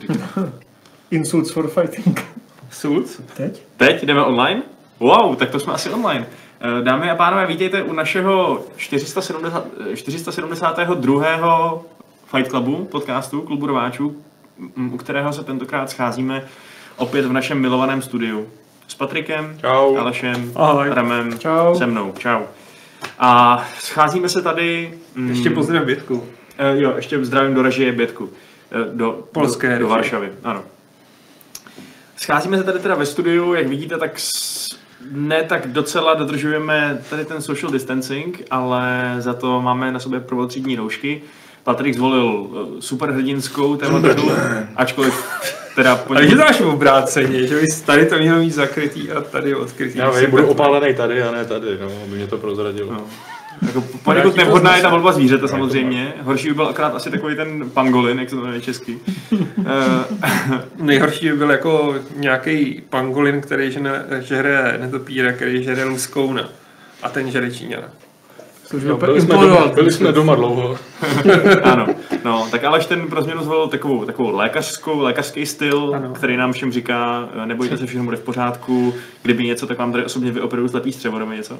Insults for fighting. Suc? Teď? Teď jdeme online? Wow, tak to jsme asi online. Eh, Dámy a pánové, vítejte u našeho 470, eh, 472. Fight Clubu, podcastu Klubu rváčů, m, u kterého se tentokrát scházíme opět v našem milovaném studiu. S Patrikem, Čau. Alešem, Ahoj. Ramem, Čau. se mnou. Čau. A scházíme se tady... mm, Ještě pozdrav Bětku. Eh, jo, ještě zdravím do režie Bětku. Eh, Do, Polské do, do. Varšavy, ano. Scházíme se tady teda ve studiu, jak vidíte, tak s, ne tak docela dodržujeme tady ten social distancing, ale za to máme na sobě prvotřídní roušky. Patrik zvolil eh, superhrdinskou tématiku, ačkoliv teda po Ale že to máš obráceně, že bys tady to měl mít zakrytý a tady odkrytý. Já vím, budu opálený tady a ne tady, no, aby mě to prozradilo. No. Jako poněkud nevhodná je ta volba zvířete samozřejmě. Horší by byl akorát asi takový ten pangolin, jak se to jmenuje česky. Eh, Nejhorší by byl jako nějaký pangolin, který žene, žere netopíra, který žere luskouna. A ten žere Číňana. To už No, byl byli, jsme doma, byli jsme doma dlouho. ano, no, tak Aleš ten pro změnu zvolil takovou, takovou lékařskou, lékařský styl, Ano. který nám všem říká, eh, nebojte se, všechno bude v pořádku, kdyby něco, tak vám tady osobně vyoperuju slepý střevo nebo něco.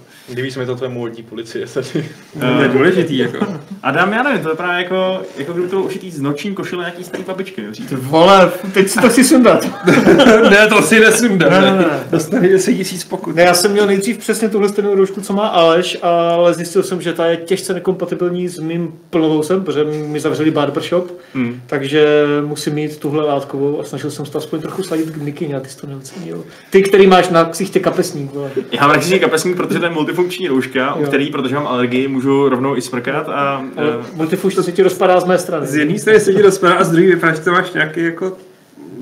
Se mi to tvé módní policie tady. To je důležitý, jako. A dám, já nevím, to vypadá jako, jako kdyby to bylo ušitý z noční košile nějaký starý babičky. jo, říct. Ty vole, teď si to chci sundat. ne, to si nesundá. Ne, ne, ne. Dostane 10 tisíc pokud. Ne, já jsem měl nejdřív přesně tuhle stejnou roušku, co má Aleš, ale zjistil jsem, že ta je těžce nekompatibilní s mým plnovousem, protože mi zavřeli barbershop, Hmm. takže musím mít tuhle látkovou a snažil jsem se to aspoň trochu sladit k Niky, a ty jsi to neocenil. Ty, který máš na ksichtě kapesník, vole. Já mám radši kapesník, protože to je multifunkční rouška, u který, protože mám alergii, můžu rovnou i smrkat a... Ale eh, multifunkční se ti rozpadá z mé strany. Z jedné strany se ti rozpadá a z druhé vypadá, že to máš nějaký jako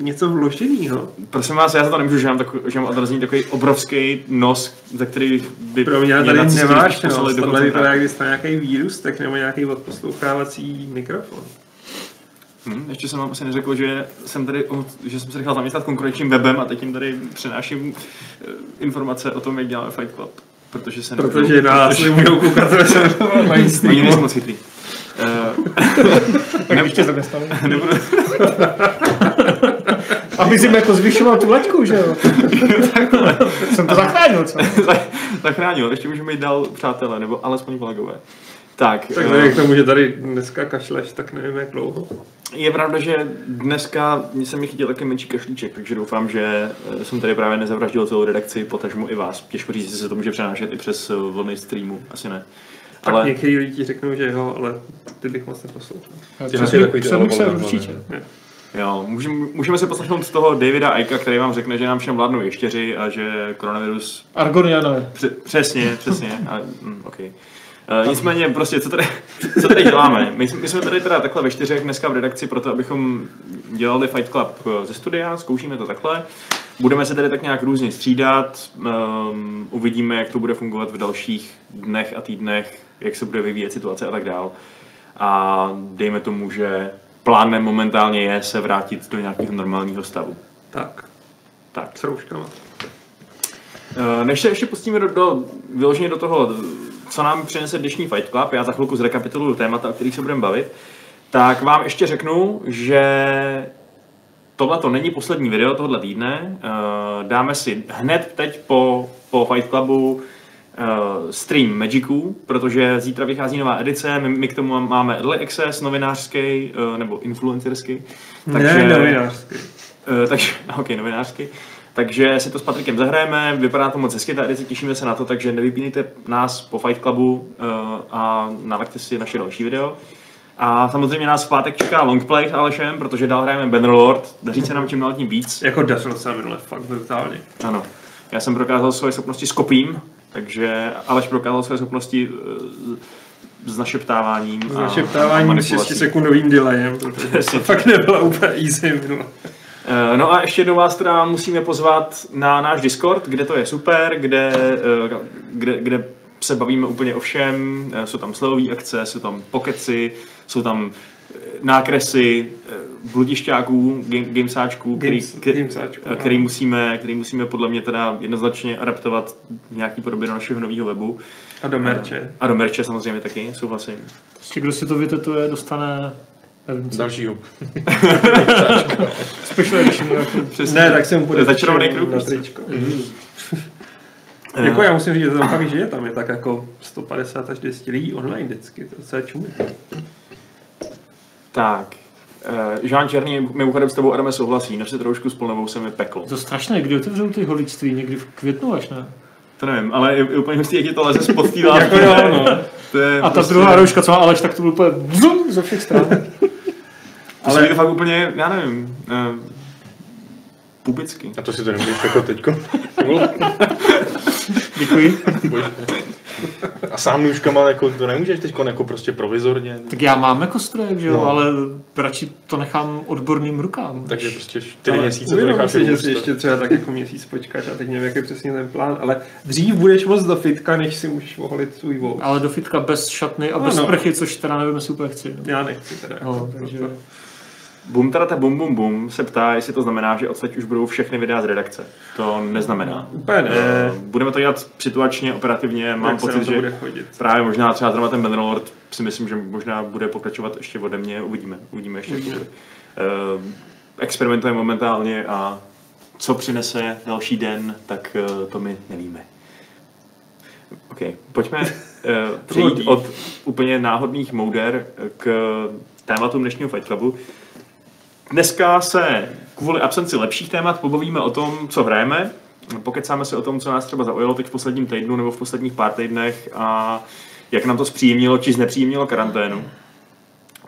něco vloženýho. Prosím vás, já za to nemůžu, že mám, takový, že mám odrazný takový obrovský nos, za který by Pro mě tady nemáš, poslali no. do Tohle vypadá, když to nějaký vírus, tak nebo nějaký odposlouchávací mikrofon. Hm, ještě jsem vám asi neřekl, že jsem tady, že jsem se nechal zaměstnat konkurenčním webem a teď jim tady přináším eh, informace o tom, jak děláme Fight Club. Protože se Protože nás nebudou koukat, protože jsme na Oni nejsou moc chytrý. Eh, Tak ještě zaměstnali. Nebudu, Aby jsi jako zvyšoval tu laťku, že jo? jsem to zachránil, co? zachránil, ještě můžeme jít dál přátelé, nebo alespoň kolegové. Tak, Tak eh, ne, k tomu, že tady dneska kašleš, tak nevím jak dlouho. Je pravda, že dneska jsem mi chytil taky menší kašlíček, takže doufám, že eh, jsem tady právě nezavraždil celou redakci, potažmu i vás. Těžko říct, jestli se to může přenášet i přes eh, vlny streamu, asi ne. Tak Ale některý lidi ti řeknou, že jo, ale ty bych moc neposlouchal. Ty Jsem se určitě. Jo, můžeme, můžeme se poslechnout z toho Davida Aika, který vám řekne, že nám všem vládnou ještěři a že koronavirus... Argonianové. Pře- přesně, přesně. A, mm, okay. Uh, nicméně prostě, co tady, co tady děláme? My, jsme- my jsme tady teda takhle ve čtyřech dneska v redakci proto, abychom dělali Fight Club eh, ze studia, zkoušíme to takhle. Budeme se tady tak nějak různě střídat, um, uvidíme, jak to bude fungovat v dalších dnech a týdnech, jak se bude vyvíjet situace a tak dál. A dejme tomu, že plánem momentálně je se vrátit do nějakého normálního stavu. Tak, Tak. s rouškama. Eh, Než se ještě pustíme do, do, vyloženě do toho, co nám přinese dnešní Fight Club, já za chvilku zrekapituluju témata, o kterých se budeme bavit, tak vám ještě řeknu, že tohle to není poslední video tohle týdne. Eh, Dáme si hned teď po, po Fight Clubu stream Magicu, protože zítra vychází nová edice, my, my k tomu máme Early Access novinářský eh, nebo influencerský. Ne, novinářský. Eh, takže, ok, novinářsky. Takže si to s Patrikem zahrajeme, vypadá to moc hezky, ta edice, těšíme se na to, takže nevypínejte nás po Fight Clubu uh, a nalaďte si naše další video. A samozřejmě nás v pátek čeká longplay s Alešem, protože dál hrajeme Bannerlord, daří se nám čím dál tím víc. Jako dařilo se minule, fakt brutálně. Ano, já jsem prokázal svoje schopnosti s kopím, takže Aleš prokázal svoje schopnosti uh, s našeptáváním. S našeptáváním s manipulací. 6 sekundovým delayem, protože to fakt nebyla úplně easy. Eh, No a ještě do vás teda musíme pozvat na náš Discord, kde to je super, kde, eh, kde, kde se bavíme úplně o všem, Eh, jsou tam slevové akce, jsou tam pokeci, jsou tam eh, nákresy eh, bludišťáků, game, gamesáčků, který, Games- který, gamesáčků, eh, který, musíme, který musíme podle mě teda jednoznačně adaptovat v nějaký podobě do našeho nového webu. A do merče. A do merče samozřejmě taky, souhlasím. Prostě kdo si to vytetuje, dostane co. Dalšího. Special edition. jako- Přesně. Ne, tak jsem je začarovaný kruh. na tričko. Jako já musím říct, že to fakt žije, tam je tak jako 150 až 200 lidí online vždycky, to je čumí. Tak. Uh, Žán Černý mimochodem s tebou Adame souhlasí, nosit trošku s plnovou se mi peklo. Je to strašné, kdy otevřou ty holičství, někdy v květnu až ne. To nevím, ale je, je úplně hustý, jak ti to leze spod té Jako jo, no. To je A ta prostě- druhá rouška, co má Aleš, tak to bylo úplně vzum ze všech stran. To ale je to fakt úplně, já nevím, uh, pubicky. A to si to nemůžeš jako teďko. Děkuji. A sám nůžkama jako, to nemůžeš teďko jako prostě provizorně. Tak já mám jako strojek, že jo, No. ale radši to nechám odborným rukám. Takže prostě čtyři Ale měsíce to necháš si, že si ještě třeba tak jako měsíc počkáš a teď nevím, jak je přesně ten plán, ale dřív budeš moc do fitka, než si můžeš oholit svůj vous. Ale do fitka bez šatny a bez Ano. sprchy, což teda nevím, jestli úplně chci. no. Já nechci teda. No, jako, takže proto- Bum tarata bum bum bum se ptá, jestli to znamená, že odsaď už budou všechny videa z redakce. To neznamená. Úplně ne. Eh, Budeme to dělat situačně, operativně. Mám Jak na pocit, že právě možná třeba zrovna ten Bannerlord si myslím, že možná bude pokračovat ještě ode mě. Uvidíme. Uvidíme ještě. bude. Eh, Experimentujeme momentálně a co přinese další den, tak eh, to my nevíme. OK, pojďme přejít od úplně náhodných mouder k tématům dnešního Fight Clubu. Dneska se kvůli absenci lepších témat pobavíme o tom, co hrajeme. Pokecáme se o tom, co nás třeba zaujalo teď v posledním týdnu nebo v posledních pár týdnech a jak nám to zpříjemnilo či znepříjemnilo karanténu.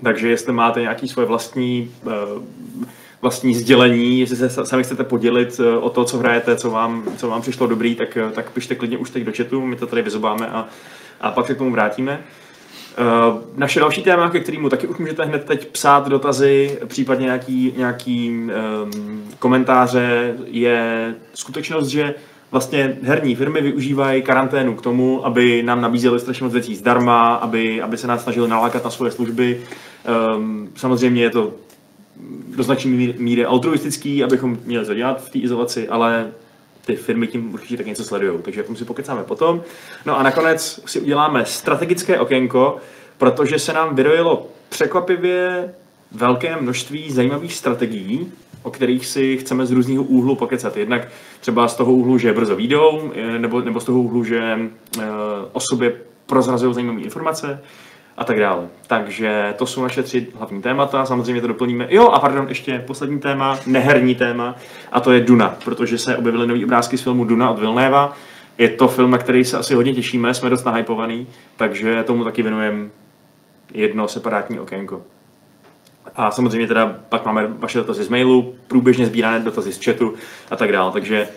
Takže jestli máte nějaký svoje vlastní, eh, vlastní sdělení, jestli se sa- sami chcete podělit eh, o to, co hrajete, co vám, co vám přišlo dobrý, tak, eh, tak pište klidně už teď do chatu, my to tady vyzobáme a, a pak se k tomu vrátíme. Uh, naše další téma, ke kterému taky už můžete hned teď psát dotazy, případně nějaký, nějaký um, komentáře, je skutečnost, že vlastně herní firmy využívají karanténu k tomu, aby nám nabízely strašně moc věcí zdarma, aby, aby se nás snažili nalákat na svoje služby. Um, samozřejmě je to do značné míry- altruistický, abychom měli co dělat v té izolaci, ale ty firmy tím určitě tak něco sledují, takže o tom si pokecáme potom. No a nakonec si uděláme strategické okénko, protože se nám vyrojilo překvapivě velké množství zajímavých strategií, o kterých si chceme z různého úhlu pokecat. Jednak třeba z toho úhlu, že brzo výjdou, eh, nebo, nebo z toho úhlu, že eh, o sobě prozrazují zajímavé informace a tak dále. Takže to jsou naše tři hlavní témata, samozřejmě to doplníme. Jo, a pardon, ještě poslední téma, neherní téma, a to je Duna, protože se objevily nové obrázky z filmu Duna od Vilnéva. Je to film, na který se asi hodně těšíme, jsme dost nahypovaný, takže tomu taky věnujeme jedno separátní okénko. A samozřejmě teda pak máme vaše dotazy z mailu, průběžně sbírané dotazy z chatu a tak dále. Takže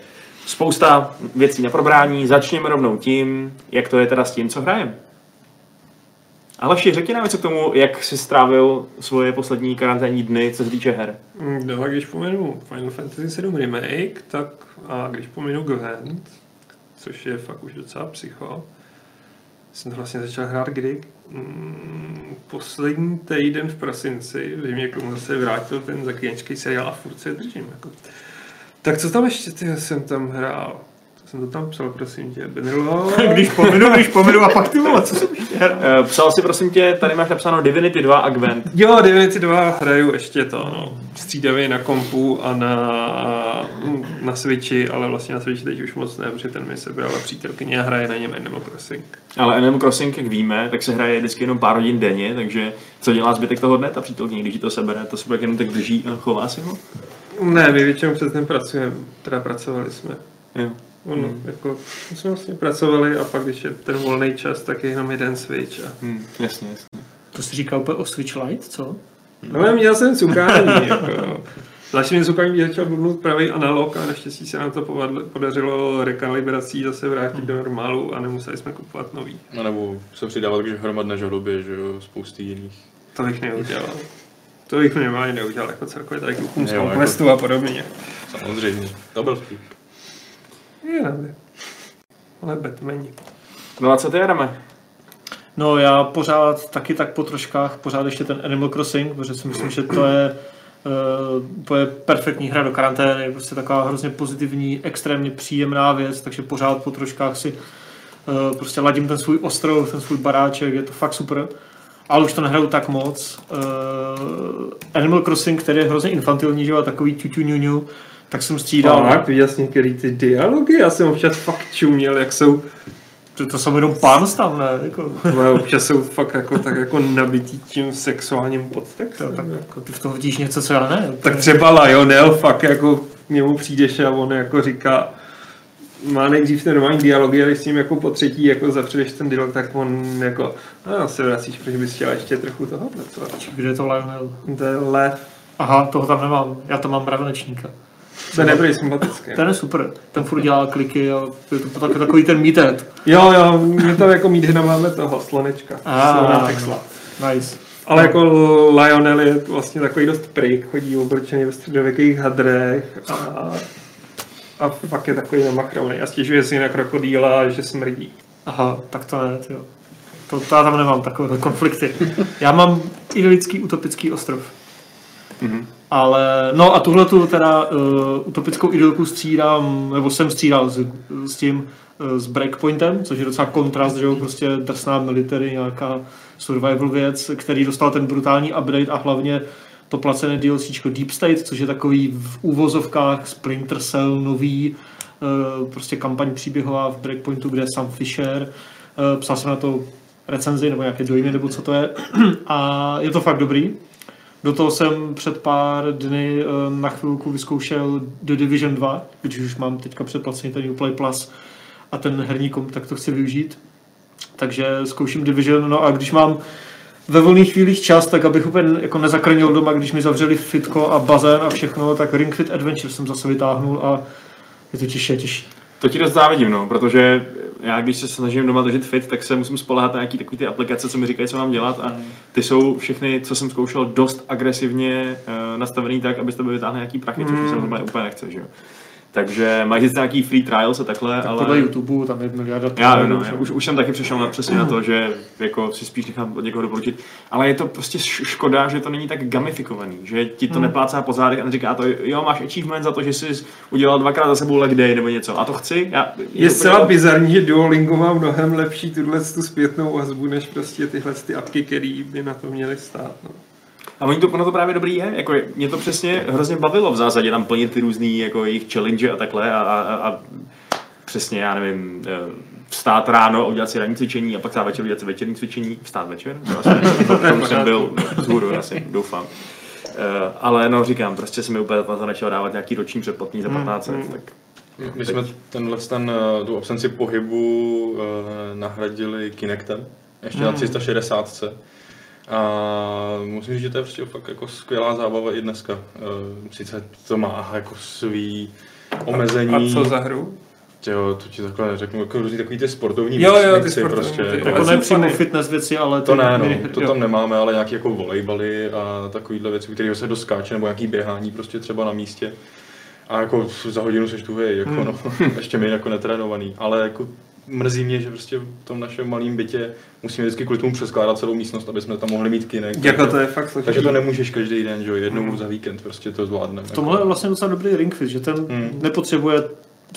spousta věcí na probrání. Začněme rovnou tím, jak to je teda s tím, co hrajeme. Aleši, řekni nám něco k tomu, jak jsi strávil svoje poslední karanténní dny, co se týče her. Mm, No a když pominu Final Fantasy 7 Remake, tak a když pominu Gwent, což je fakt už docela psycho, jsem to vlastně začal hrát kdy? Mm, poslední týden v prosinci, kdy mě k tomu zase vrátil ten zaklínačský seriál a furt se držím. Jako. Tak co tam ještě ty jsem tam hrál? Jsem to tam psal, prosím tě? Benrlo? Když pominu, když pominu a pak ty vole, co jsem ještě? Eh, Psal si prosím tě, tady máš napsáno Divinity 2 a Gwent. Jo, Divinity 2 hraju ještě to, no. Střídavě na kompu a na, na Switchi, ale vlastně na Switchi teď už moc ne, protože ten mi sebrala přítelkyně a hraje na něm Animal Crossing. Ale Animal Crossing, jak víme, tak se hraje vždycky jenom pár hodin denně, takže co dělá zbytek toho dne ta přítelkyně, když ti to sebere, to se pak jenom tak drží a chová si ho? Ne, my většinou přes den pracujeme, teda pracovali jsme. Jo. Ono, hmm. jako, my jsme vlastně pracovali a pak, když je ten volný čas, tak je jenom jeden Switch. A... Hm, jasně, jasně. To jsi říkal úplně o Switch Lite, co? No, ale měl jsem cukání, jako, no. Cukání mě začal blbnout pravý analog a naštěstí se nám to povadlo, podařilo rekalibrací zase vrátit do normálu a nemuseli jsme kupovat nový. No nebo se přidávat k hromadné žalobě, že jo, spousty jiných. To bych neudělal. To bych minimálně neudělal jako celkově tady klukům z jako- a podobně. Samozřejmě. Double speak. Je, nevím. Ale Batmani. No a co ty jedeme? No já pořád taky tak po troškách, pořád ještě ten Animal Crossing, protože si myslím, že to je uh, to je perfektní hra do karantény, prostě taková hrozně pozitivní, extrémně příjemná věc, takže pořád po troškách si uh, prostě ladím ten svůj ostrov, ten svůj baráček, je to fakt super. ale už to nehraju tak moc. Uh, Animal Crossing, který je hrozně infantilní, že jo, takový ňuňu, tak jsem střídal. Tak, viděl jsi některý ty dialogy, já jsem občas fakt čuměl, jak jsou, To, to jsou jenom pán tam, ne? Jako, ale občas jsou fakt jako, tak jako nabitý tím sexuálním podtextem. tak, jako, ty v toho vidíš něco, co já ne. Tak třeba Lionel fakt jako k němu přijdeš a on jako říká, má nejdřív ten normální dialogy, ale s ním jako po třetí jako zapředeš ten dialog, tak on jako, no se vracíš, protože bys chtěla ještě trochu toho. Co? Kde je to Lionel? To je lev, Aha, toho tam nemám. Já tam mám mravenečníka. To je nebyl sympatický. Ten je super. Ten furt dělá kliky a je to tak, takový ten meathead. Jo, jo, my tam jako mít máme toho slonečka. Ah. Slona Texla. Nice. Ale jako Lionel je vlastně takový dost prik, chodí oblečený ve středověkých hadrech a, a fakt je takový namachrovný a stěžuje si na krokodýla, že smrdí. Aha, tak to ne, jo. To, to já tam nemám takové konflikty. Já mám idylický utopický ostrov. Mhm. Ale, no a tuhle tu teda uh, utopickou idylku střídám, nebo jsem střídal s, s tím, uh, s Breakpointem, což je docela kontrast, že jo, prostě drsná military, nějaká survival věc, který dostal ten brutální update a hlavně to placené DLCčko Deep State, což je takový v úvozovkách Splinter Cell nový, uh, prostě kampaň příběhová v Breakpointu, kde je Sam Fisher. Psal jsem na to recenzi nebo nějaké dojmy, nebo co to je. A je to fakt dobrý. Do toho jsem před pár dny eh, na chvilku vyzkoušel The Division 2, když už mám teďka předplacený ten Uplay Plus a ten herní komp, tak to chci využít. Takže zkouším Division, no a když mám ve volných chvílích čas, tak abych úplně jako nezakrnil doma, když mi zavřeli fitko a bazén a všechno, tak Ring Fit Adventure jsem zase vytáhnul a je to těžší a těžší. To ti dost závidím, no, protože já když se snažím doma držet fit, tak se musím spolehat na nějaký takový ty aplikace, co mi říkají, co mám dělat a ty jsou všechny, co jsem zkoušel, dost agresivně uh, nastavený tak, aby z tebe vytáhne nějaký prachy, což Mm. jsem normálně úplně nechce, že jo. Takže mají sice nějaký free trials a takhle, Tak ale... podle YouTube tam je miliarda Já no, že? já už, už jsem taky přešel na, přesně na to, že jako si spíš nechám od někoho doporučit, ale je to prostě škoda, že to není tak gamifikovaný, že ti to Hmm. neplácá po zádech a neříká to, jo, máš achievement za to, že jsi udělal dvakrát za sebou leg day nebo něco a to chci. Já, Je to zcela úplně- bizarní, že Duolingo má mnohem lepší tuhle tu zpětnou vazbu, než prostě tyhle ty apky, které by na to měly stát. No. A oni to, ono to právě dobrý je, jako mě to přesně hrozně bavilo v zásadě tam plnit ty různý jako jejich challenge a takhle a, a, a přesně, já nevím, eh, vstát ráno a udělat si ranní cvičení a pak stát večer udělat si večerní cvičení, vstát večer, to už jsem byl vzhůru, asi, doufám. Eh, ale no říkám, prostě se mi úplně na to nechtělo dávat nějaký roční předplatný za 15 let, tak My jsme tenhle ten, eh, tu absenci pohybu eh, nahradili Kinectem, ještě na 360. A musím říct, že to je prostě fakt jako skvělá zábava i dneska. Eh, Sice to má jako svý omezení. A co za hru? Jo, to ti takhle neřeknu, jako různý takový ty sportovní Jo, jo, ty věci sportovní, prostě. ty- Jako ne přímo fitness věci, ale To ne, no, to jo. tam nemáme, ale nějaký jako volejbaly a takovýhle věci, které se doskáče, nebo nějaký běhání prostě třeba na místě. A jako za hodinu seš tuhej, jako Hmm. no, ještě my jako netrénovaný, ale jako mrzí mě, že prostě v tom našem malém bytě musíme vždycky kvůli tomu přeskládat celou místnost, aby jsme tam mohli mít kinek. Jako to je fakt složitý. Takže to nemůžeš každý den, že jo, jednou Hmm. za víkend prostě to zvládneme. V tomhle je vlastně docela dobrý ring fit, že ten Hmm. nepotřebuje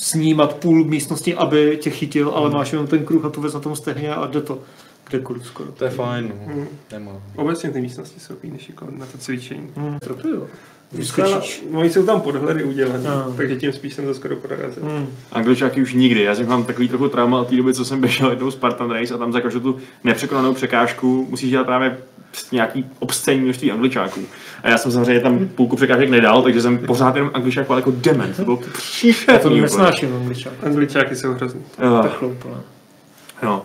snímat půl místnosti, aby tě chytil, ale máš jenom ten kruh a tu věc na tom stehně a jde to kdekoliv skoro. To je fajn, no. Hmm. Nemá. Obecně ty místnosti jsou než jako na to cvičení. Hmm, to jo. Vyskočíš. Oni jsou tam podhledy udělané, No. takže tím spíš jsem to skoro prorazil. Hmm. Angličáky už nikdy. Já jsem mám takový trochu trauma od té doby, co jsem běžel jednou Spartan Race a tam za každou tu nepřekonanou překážku musíš dělat právě nějaký obscénní množství angličáků. A já jsem samozřejmě tam půlku překážek nedal, takže jsem pořád jenom angličák jako dement. To bylo Já to příšerný. úplně. nesnáším angličák. Angličáky jsou hrozný. Jo. Tak chloupo, no.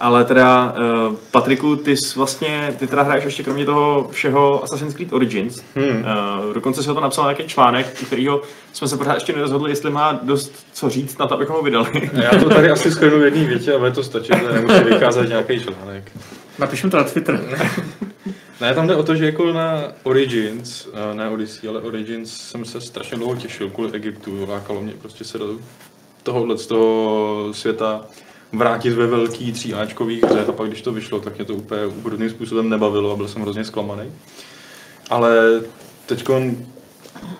No. Ale teda, uh, Patriku, ty jsi vlastně, ty teda hraješ ještě kromě toho všeho Assassin's Creed Origins. Hmm. Uh, dokonce si ho to napsal nějaký článek, u kterého jsme se pořád ještě nerozhodli, jestli má dost co říct na to, abychom ho vydali. Já to tady asi schrnu v jedné větě a bude to stačit, že nemusí vycházet nějaký článek. Napišem to na Twitter. Ne, tam jde o to, že jako na Origins, eh, ne Odyssey, ale Origins jsem se strašně dlouho těšil kvůli Egyptu. Lákalo mě prostě se do tohohle z toho světa vrátit ve velký tříáčkový hře a pak když to vyšlo, tak mě to úplně úrodným způsobem nebavilo a byl jsem hrozně zklamaný. Ale teď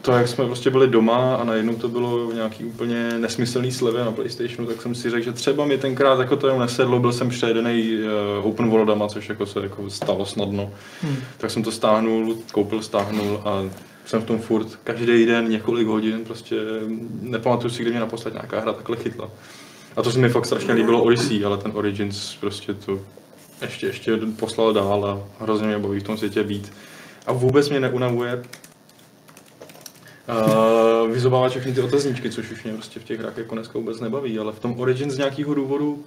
to, jak jsme prostě byli doma a najednou to bylo nějaký úplně nesmyslný slevy na Playstationu, tak jsem si řekl, že třeba mi tenkrát jako to jenom nesedlo, byl jsem přejedený uh, open worldama, což jako se jako stalo snadno. Hmm. Tak jsem to stáhnul, koupil, stáhnul a jsem v tom furt každý den několik hodin, prostě nepamatuju si, kdy mě naposled nějaká hra takhle chytla. A to se mi fakt strašně líbilo Odyssey, ale ten Origins prostě to ještě, ještě poslal dál a hrozně mě baví v tom světě být. A vůbec mě neunavuje uh, vyzobávat všechny ty otazníčky, což už mě prostě v těch hrách jako dneska vůbec nebaví, ale v tom Origins z nějakého důvodu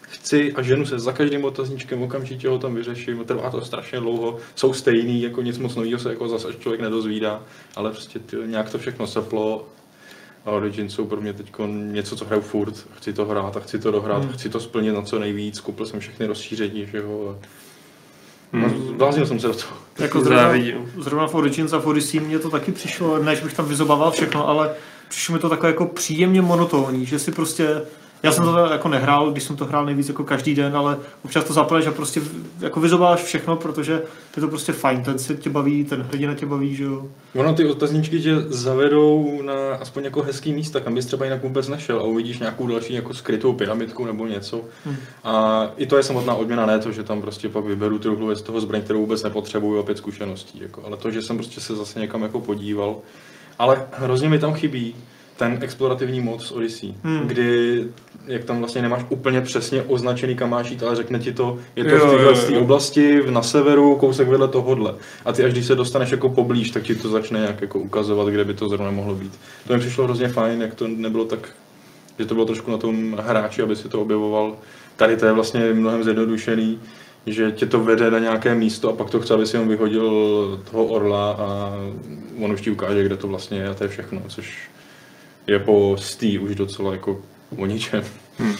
chci a ženu se za každým otazníčkem, okamžitě ho tam vyřeším, trvá to strašně dlouho, jsou stejný, jako nic moc nového se jako zase člověk nedozvídá, ale prostě ty, nějak to všechno seplo a Origins jsou pro mě teď něco, co hraju furt, chci to hrát a chci to dohrát, hmm. chci to splnit na co nejvíc, koupil jsem všechny rozšíření, že jo, Hmm. Bláznil jsem se do toho. Jako zrovna, zrovna v Origins a v Odyssey mě to taky přišlo, než bych tam vyzobával všechno, ale přišlo mi to takové jako příjemně monotónní, že si prostě já jsem to jako nehrál, když jsem to hrál nejvíc jako každý den, ale občas to zapneš a prostě jako vyzobáš všechno, protože je to prostě fajn, ten se tě baví, ten hrdina tě baví, že jo. Ono ty otazníčky tě zavedou na aspoň jako hezký místa, kam bys třeba jinak vůbec nešel a uvidíš nějakou další jako skrytou pyramidku nebo něco. Hmm. A i to je samotná odměna, ne to, že tam prostě pak vyberu truhlu z toho zbraň, kterou vůbec nepotřebuju, opět zkušeností. Jako. Ale to, že jsem prostě se zase někam jako podíval. Ale hrozně mi tam chybí ten explorativní mod z Odyssey, hmm. kdy jak tam vlastně nemáš úplně přesně označený kam máš jít, ale řekne ti to, je to jo, v téhle té oblasti, na severu, kousek vedle tohohle. A ty až když se dostaneš jako poblíž, tak ti to začne nějak jako ukazovat, kde by to zrovna mohlo být. To mi přišlo hrozně fajn, jak to nebylo tak, že to bylo trošku na tom hráči, aby si to objevoval. Tady to je vlastně mnohem zjednodušený, že tě to vede na nějaké místo a pak to chce, aby si on vyhodil toho orla a on už ti ukáže, kde to vlastně je a to je všechno, což je po Stý už docela jako o ničem. Hmm.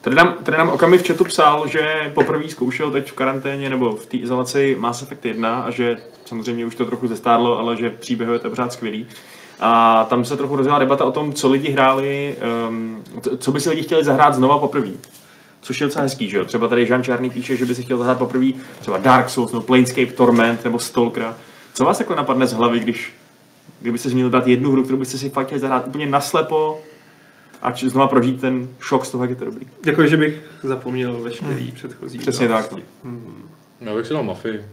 Tady nám, tady nám Okami v chatu psal, že poprvé zkoušel teď v karanténě nebo v té izolaci Mass Effect 1 a že samozřejmě už to trochu zestárlo, ale že příběh je to pořád skvělý. A tam se trochu rozjela debata o tom, co lidi hráli, um, co by si lidi chtěli zahrát znova poprvé. Což je docela hezký, že jo? Třeba tady Jean Čárný píše, že by si chtěl zahrát poprvé třeba Dark Souls, nebo Planescape Torment, nebo Stalkera. Co vás takhle napadne z hlavy, když kdyby se měl dát jednu hru, kterou byste si fakt chtěli zahrát úplně naslepo a znova prožít ten šok z toho, jak je to dobrý. Jako, že bych zapomněl veškerý hmm. předchozí. Přesně tak. No. Hmm. Já bych si dal mafii.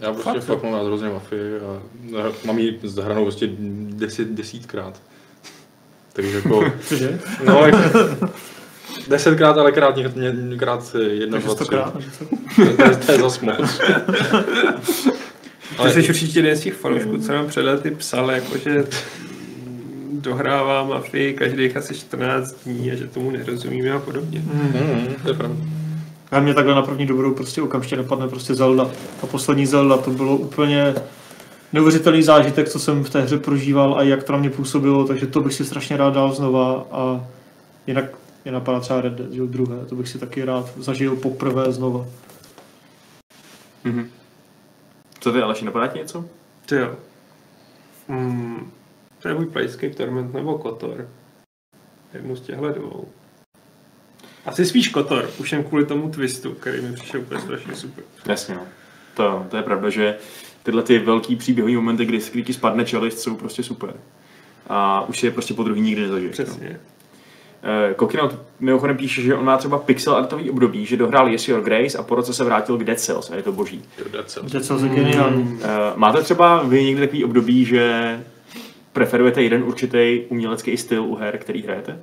Já prostě fakt, fakt mám rád hrozně mafii a mám ji zahranou prostě deset, desítkrát. Takže jako... Cože? No, jako, desetkrát, ale krát, krát jedna, dva, tři. To, je, to je zas moc. Ale... Ty jsi určitě jeden z těch fanoušků, co nám před lety psal, jakože dohrává mafii každých asi 14 dní a že tomu nerozumíme a podobně. Mm, to je pravda. A mě takhle na první dobrou prostě okamžitě napadne prostě Zelda. A poslední Zelda to bylo úplně neuvěřitelný zážitek, co jsem v té hře prožíval a jak to na mě působilo, takže to bych si strašně rád dal znova a jinak mě napadá třeba Red Dead, druhé, to bych si taky rád zažil poprvé znova. Mm-hmm. Co ty, Aleši, napadá ti něco? Ty jo. Mm, to je můj Playscape Torment nebo Kotor. Jednu z těchto dvou. Asi spíš Kotor, už jen kvůli tomu twistu, který mi přišel úplně strašně super. Jasně, no. To, to je pravda, že tyhle ty velký příběhové momenty, kdy, kdy ti spadne čelist, jsou prostě super. A už je prostě po druhý nikdy nezažiješ. Přesně. No. Eh, Kokinout mimochodem píše, že on má třeba pixel artový období, že dohrál Yes Your Grace a po roce se vrátil k Dead Cells a je to boží. Dead Cells, Dead Cells je geniální. Mm. Máte třeba vy někdy takový období, že preferujete jeden určitý umělecký styl u her, který hrajete?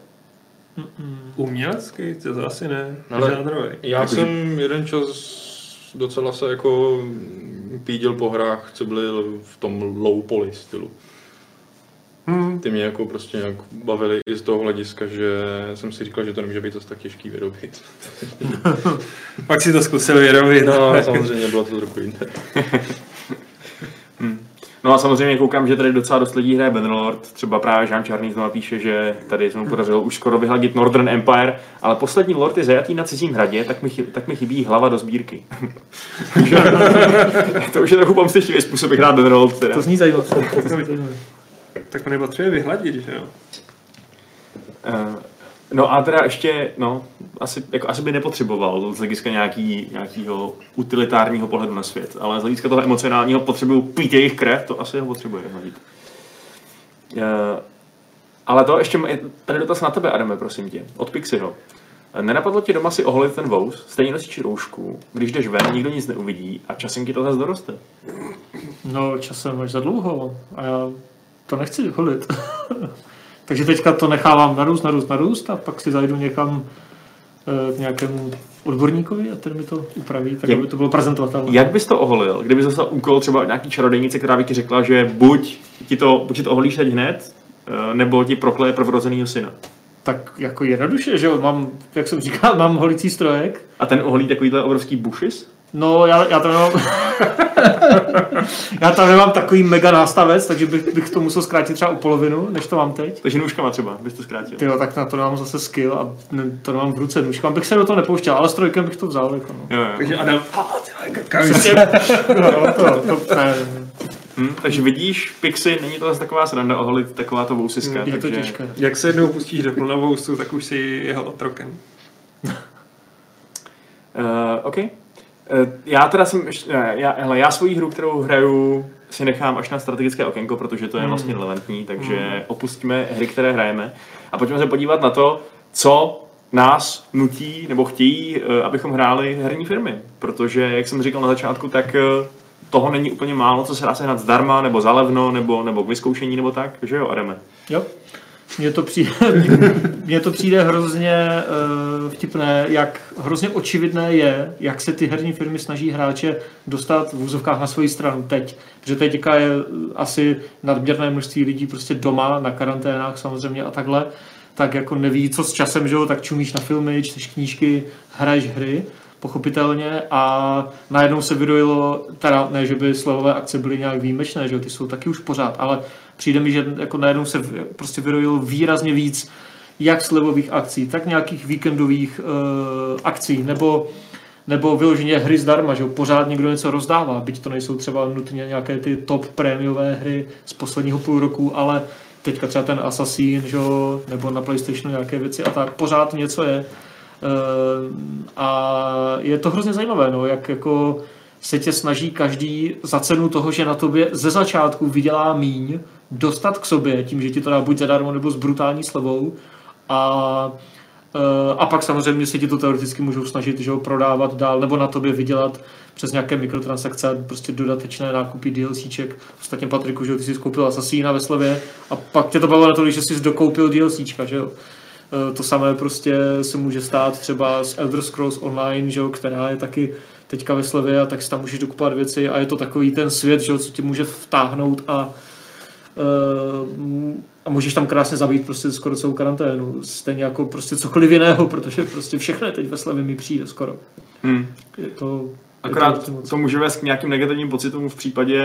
Umělecký? To asi ne. Ale já jako jsem že... jeden čas docela se jako pídil po hrách, co byly v tom low poly stylu. Hmm. Ty mě jako prostě nějak bavili i z toho hlediska, že jsem si říkal, že to nemůže být zase tak těžký vyrobit. Pak si to zkusil vyrobit. No, samozřejmě bylo to trochu jiné. hmm. No a samozřejmě koukám, že tady docela dost lidí hraje Bannerlord. Třeba právě Jean Čarný znovu píše, že tady se mu podařilo už skoro vyhladit Northern Empire, ale poslední lord je zajatý na cizím hradě, tak mi, tak mi chybí hlava do sbírky. to už je trochu pomstyštivý způsob hrát Bannerlord. To zní zajímavé tak to nepotřebuje vyhladit, že jo? Uh, no a teda ještě, no, asi, jako, asi by nepotřeboval z hlediska nějaký, nějakého utilitárního pohledu na svět, ale z hlediska toho emocionálního potřebuju pít jejich krev, to asi ho potřebuje vyhladit. Uh, ale to ještě, je tady dotaz na tebe, Adame, prosím tě, od Pixiho. Nenapadlo ti doma si oholit ten vous, stejně nosíš roušku, když jdeš ven, nikdo nic neuvidí a časem ti to zase doroste. No, časem až za dlouho a já to nechci holit. Takže teďka to nechávám narůst, narůst, narůst a pak si zajdu někam eh, k nějakému odborníkovi a ten mi to upraví, tak Jak- aby to bylo prezentovatelné. Jak bys to oholil, kdyby zase úkol třeba nějaký čarodejnice, která by ti řekla, že buď ti to, buď ti to oholíš teď hned, eh, nebo ti prokleje prvorozenýho syna. Tak jako jednoduše, že jo, mám, jak jsem říkal, mám holicí strojek, A ten oholí takovýhle obrovský bušis? No, já, já tam nemám... já tam nemám takový mega nástavec, takže bych, bych to musel zkrátit třeba o polovinu, než to mám teď. Takže nůžkama třeba, bys to zkrátil. Tyjo, tak na to nemám zase skill a ne, to nemám v ruce nůžkám. Bych se do toho nepouštěl, ale s trojkem bych to vzal. Jako no. Jo, jo. Takže Adam, a ty vole, krkavice. no, to, to, ne, ne, Hm, takže vidíš, Pixy, není to zase taková sranda oholit taková to vousiska. je to takže... těžké. Jak se jednou pustíš do plnovoustu, tak už si jeho otrokem. Uh, OK. Uh, já teda jsem, já, hele, já svoji hru, kterou hraju, si nechám až na strategické okénko, protože to je vlastně relevantní, takže opustíme hry, které hrajeme a pojďme se podívat na to, co nás nutí nebo chtějí, eh, abychom hráli herní firmy. Protože, jak jsem říkal na začátku, tak eh, toho není úplně málo, co se dá sehnat zdarma, nebo za levno, nebo, nebo k vyzkoušení, nebo tak, že jo, Adame? Jo. Mně to přijde, mně to přijde hrozně uh, vtipné, jak hrozně očividné je, jak se ty herní firmy snaží hráče dostat v úzovkách na svoji stranu teď. Protože teďka je asi nadměrné množství lidí prostě doma, na karanténách samozřejmě a takhle, tak jako neví, co s časem, že jo, tak čumíš na filmy, čteš knížky, hraješ hry, pochopitelně a najednou se vyrojilo, teda ne, že by slevové akce byly nějak výjimečné, že ty jsou taky už pořád, ale přijde mi, že jako najednou se prostě vyrojilo výrazně víc jak slevových akcí, tak nějakých víkendových uh, akcí, nebo nebo vyloženě hry zdarma, že pořád někdo něco rozdává, byť to nejsou třeba nutně nějaké ty top prémiové hry z posledního půl roku, ale teďka třeba ten Assassin, že nebo na PlayStationu nějaké věci a tak, pořád něco je. Eh, A je to hrozně zajímavé, no, jak jako se tě snaží každý za cenu toho, že na tobě ze začátku vydělá míň, dostat k sobě tím, že ti to dá buď zadarmo nebo s brutální slevou a Eh, A pak samozřejmě si ti to teoreticky můžou snažit že ho, prodávat dál nebo na tobě vydělat přes nějaké mikrotransakce, prostě dodatečné nákupy DLCček. Ostatně Patriku, že ty jsi koupil Assassina ve slevě a pak tě to bavilo na to, že jsi dokoupil DLCčka, že jo. Eh, To samé prostě se může stát třeba s Elder Scrolls Online, že jo, která je taky teďka ve slevě a tak si tam můžeš dokupovat věci a je to takový ten svět, že jo, co ti může vtáhnout a Eh, a můžeš tam krásně zabít prostě skoro celou karanténu. Stejně jako prostě cokoliv jiného, protože prostě všechno teď ve slevě mi přijde skoro. Hmm. Je to, to Akorát to může vést k nějakým negativním pocitům v případě,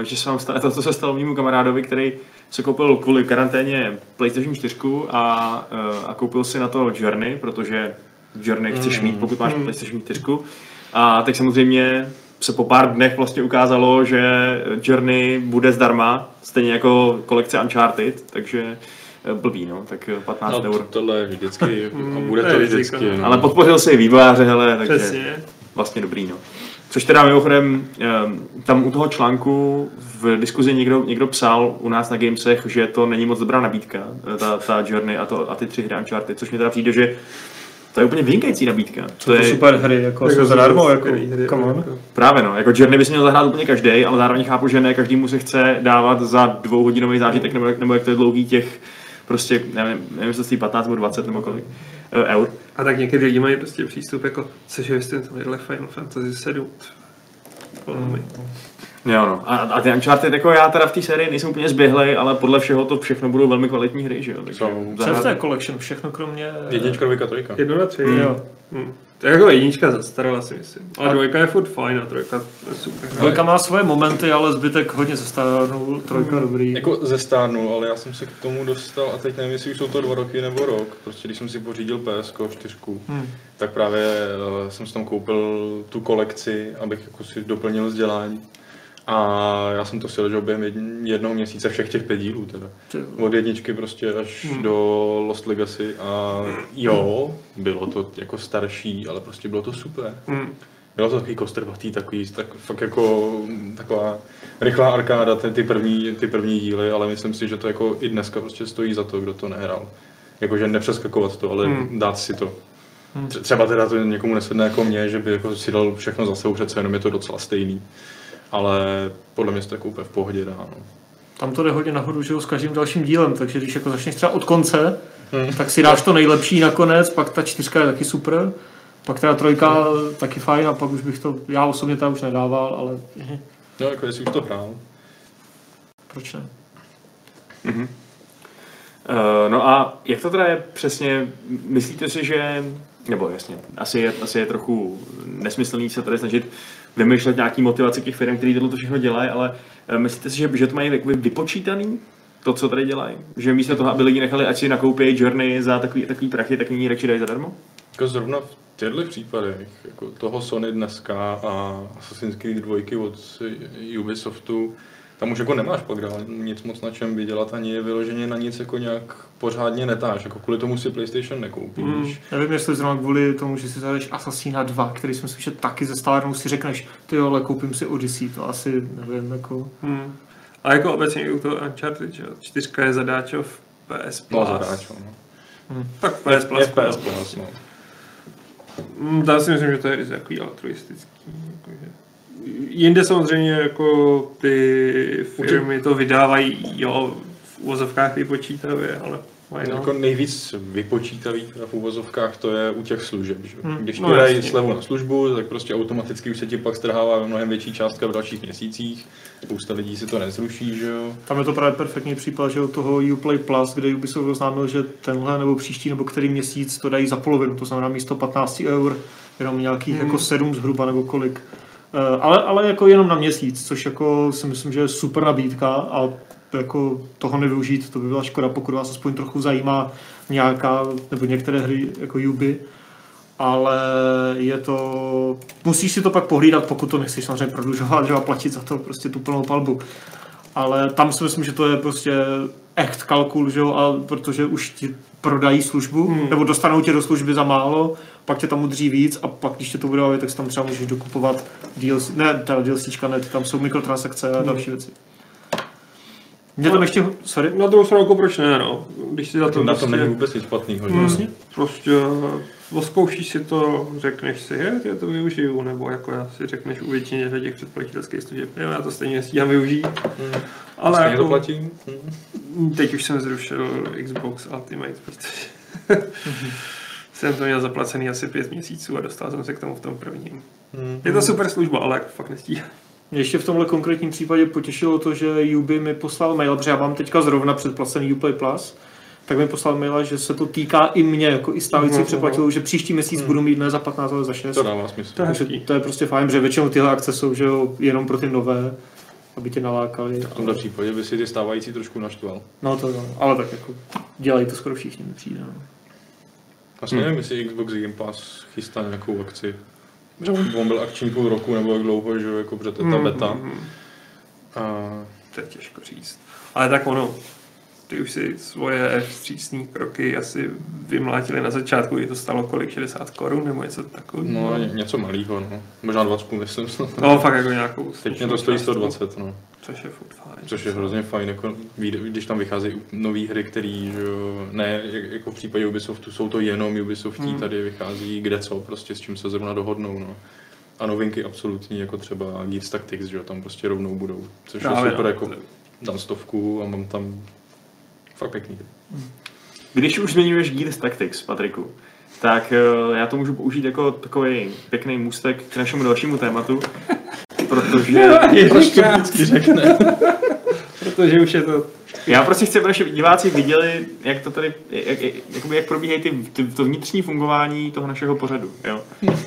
eh, že se vám stane to, co se stalo mému kamarádovi, který se koupil kvůli karanténě PlayStation 4 a, eh, a koupil si na to Journey, protože Journey chceš mít, pokud máš PlayStation 4. A tak samozřejmě se po pár dnech vlastně ukázalo, že Journey bude zdarma, stejně jako kolekce Uncharted, takže eh, blbý, no, tak eh, 15 No, eur. tohle je vždycky, a Mm, bude to vždycky. no. no. Ale podpořil si i vývojáře, hele, takže Přesně. Vlastně dobrý, no. Což teda mimochodem, ehm, tam u toho článku v diskuzi někdo, někdo psal u nás na Gamesech, že to není moc dobrá nabídka, eh, ta, ta Journey a, to, a ty tři hry Uncharted, což mi teda přijde, že to je úplně vynikající nabídka. To To je super hry, jako jsou Jako zadarmo, jako, skvělý hry, come on. jako. právě no, jako Journey by si měl zahrát úplně každý, ale zároveň chápu, že ne každému se chce dávat za dvouhodinový zážitek, nebo, jak- nebo jak to je dlouhý těch, prostě, nevím, nevím, jestli to stojí 15 nebo 20 nebo kolik eh, eur. A tak někdy lidi mají prostě přístup jako, což je jestli tohle Final Fantasy 7. Mm. Jo, no. A, a ty Uncharted, jako já teda v té sérii nejsem úplně zběhlej, ale podle všeho to všechno budou velmi kvalitní hry, že jo? Takže Jsou. Co je v té collection? Všechno kromě... Jednička, dvojka, trojka. Jedno na tři. Mm. Jo. Hmm. To je jako jednička zastarala si myslím. Ale dvojka je furt fajn a trojka je super. Dvojka má svoje momenty, ale zbytek hodně zestárnul, trojka dobrý. Jako zestárnul, ale já jsem se k tomu dostal a teď nevím, jestli už jsou to dva roky nebo rok. Prostě když jsem si pořídil PS 4, Hmm. tak právě eh, jsem si tam koupil tu kolekci, abych jako si doplnil vzdělání. A já jsem to si ležel během jedn- jednoho měsíce všech těch pět dílů teda. Od jedničky prostě až Hmm. do Lost Legacy a jo, bylo to jako starší, ale prostě bylo to super. Hmm. Bylo to takový kostrbatý, takový, tak, fakt jako taková rychlá arkáda, ty, ty, první, ty první díly, ale myslím si, že to jako i dneska prostě stojí za to, kdo to nehrál. Jakože nepřeskakovat to, ale hmm. dát si to. Tře- Třeba teda to někomu nesedne jako mě, že by jako si dal všechno za sebou, přece jenom je to docela stejný. Ale podle mě se to jako úplně v pohodě dá. No. Tam to jde hodně nahoru, že jo, s každým dalším dílem, takže když jako začneš třeba od konce, tak si dáš to nejlepší nakonec, pak ta čtyřka je taky super, pak teda trojka taky fajn a pak už bych to, já osobně tam už nedával, ale No, jako jestli už to hrál. proč ne? Uh, no a jak to teda je přesně, myslíte si, že, nebo jasně, asi je, asi je trochu nesmyslný se tady snažit vymýšlet nějaký motivaci těch firm, který tohle všechno dělají, ale eh, myslíte si, že, že to mají vypočítaný, to, co tady dělají? Že místo toho, aby lidi nechali, ať si nakoupí Journey za takový, takový prachy, tak nyní radši dají zadarmo? Jako zrovna v těchto případech, jako toho Sony dneska a Assassin's Creed 2 od Ubisoftu, tam už jako nemáš pak dál nic moc na čem vydělat, ani je vyloženě na nic jako nějak pořádně netáš, jako kvůli tomu si PlayStation nekoupíš. Hmm. Nevím, jestli zrovna kvůli tomu, že si zajdeš Assassina 2, který si myslím, že taky ze stárnou si řekneš, ty jo, ale koupím si Odyssey, to asi nevím, jako... Hmm. A jako obecně i u toho Uncharted, že čtyřka je zadáčov PS Plus. No, zadáč, no. Tak PS Plus. Je PS Plus, no. Mm, Já si myslím, že to je i takový altruistický. Jakože. Jinde samozřejmě jako ty firmy to vydávají, jo, v úvozovkách vypočítavě, ale why not? Jako nejvíc vypočítavý teda v úvozovkách to je u těch služeb. Že? Hmm. Když No dají slevu na službu, tak prostě automaticky už se ti pak strhává mnohem větší částka v dalších měsících. Spousta lidí si to nezruší, že jo. Tam je to právě perfektní případ, že u toho Uplay Plus, kde Ubisoft oznámil, že tenhle nebo příští nebo který měsíc to dají za polovinu, to znamená místo 15 eur, jenom nějakých Hmm. jako 7 zhruba nebo kolik. Eh, Ale, ale jako jenom na měsíc, což jako si myslím, že je super nabídka a jako toho nevyužít, to by byla škoda, pokud vás aspoň trochu zajímá nějaká nebo některé hry jako Ubi, ale je to, musíš si to pak pohlídat, pokud to nechceš samozřejmě prodlužovat, a platit za to prostě tu plnou palbu. Ale tam si myslím, že to je prostě echt kalkul, že jo, a protože už ti prodají službu, hmm. nebo dostanou tě do služby za málo, pak tě tam udří víc a pak, když tě to bude bavit, tak si tam třeba můžeš dokupovat DLC, ne, teda DLCčka, ne, tam jsou mikrotransakce a další věci. Mě tam ještě, sorry, Na druhou stranu, jako proč ne, no. Když si za to To na tom prostě- není vůbec nic špatného. že? Vlastně. Prostě oskoušíš si to, řekneš si, je, já to využiju, nebo jako já si řekneš u většině těch předplatitelských služeb, jo, já to stejně stíhám využít. Hmm. Ale Stejně jako, to platí. Hmm. teď už jsem zrušil Xbox Ultimate, protože jsem to měl zaplacený asi pět měsíců a dostal jsem se k tomu v tom prvním. Hmm. Je to super služba, ale jako fakt nestíhám. Mě ještě v tomhle konkrétním případě potěšilo to, že Ubi mi poslal mail, protože já mám teďka zrovna předplacený Uplay Plus, tak mi poslal maila, že se to týká i mě, jako i stávajících Mhm, předplatitelů, že příští měsíc budu mít ne za 15, ale za 6. To dává smysl. To je hezký. to je prostě fajn, že většinou tyhle akce jsou že jo, jenom pro ty nové, aby tě nalákali. V tomhle případě by si ty stávající trošku naštval. No to jo, ale tak jako dělají to skoro všichni mi přijde. No. Vlastně nevím, jestli Xbox Game Pass chystá nějakou akci. On byl akční půl roku nebo jak dlouho, že jo, jako protože to je ta beta. Mhm. A To je těžko říct. Ale tak ono, ty už si svoje vstřícné kroky asi vymlátili na začátku, kdy to stalo kolik, 60 korun nebo něco takového. no, ně- něco malého, no. Možná 20, myslím. no fakt jako nějakou Teď mě to stojí částku, 120, no. Což je furt fajn. Což je hrozně fajn, jako, když tam vycházejí nové hry, které, ne, jak- jako v případě Ubisoftu, jsou to jenom Ubisoftí, Hmm. tady vychází kde co, prostě s čím se zrovna dohodnou, no. A novinky absolutní, jako třeba Gears Tactics, že jo, tam prostě rovnou budou, což Právě, je super, no. jako dám stovku a mám tam fakt pěkný. Když už zmiňuješ Gears Tactics, Patriku, tak eh, já to můžu použít jako takový pěkný můstek k našemu dalšímu tématu, protože to vždycky řekne? Protože už je to... já prostě chci, aby naši diváci viděli, jak to tady, jak, jak, jakoby jak probíhají ty, ty, to vnitřní fungování toho našeho pořadu, jo.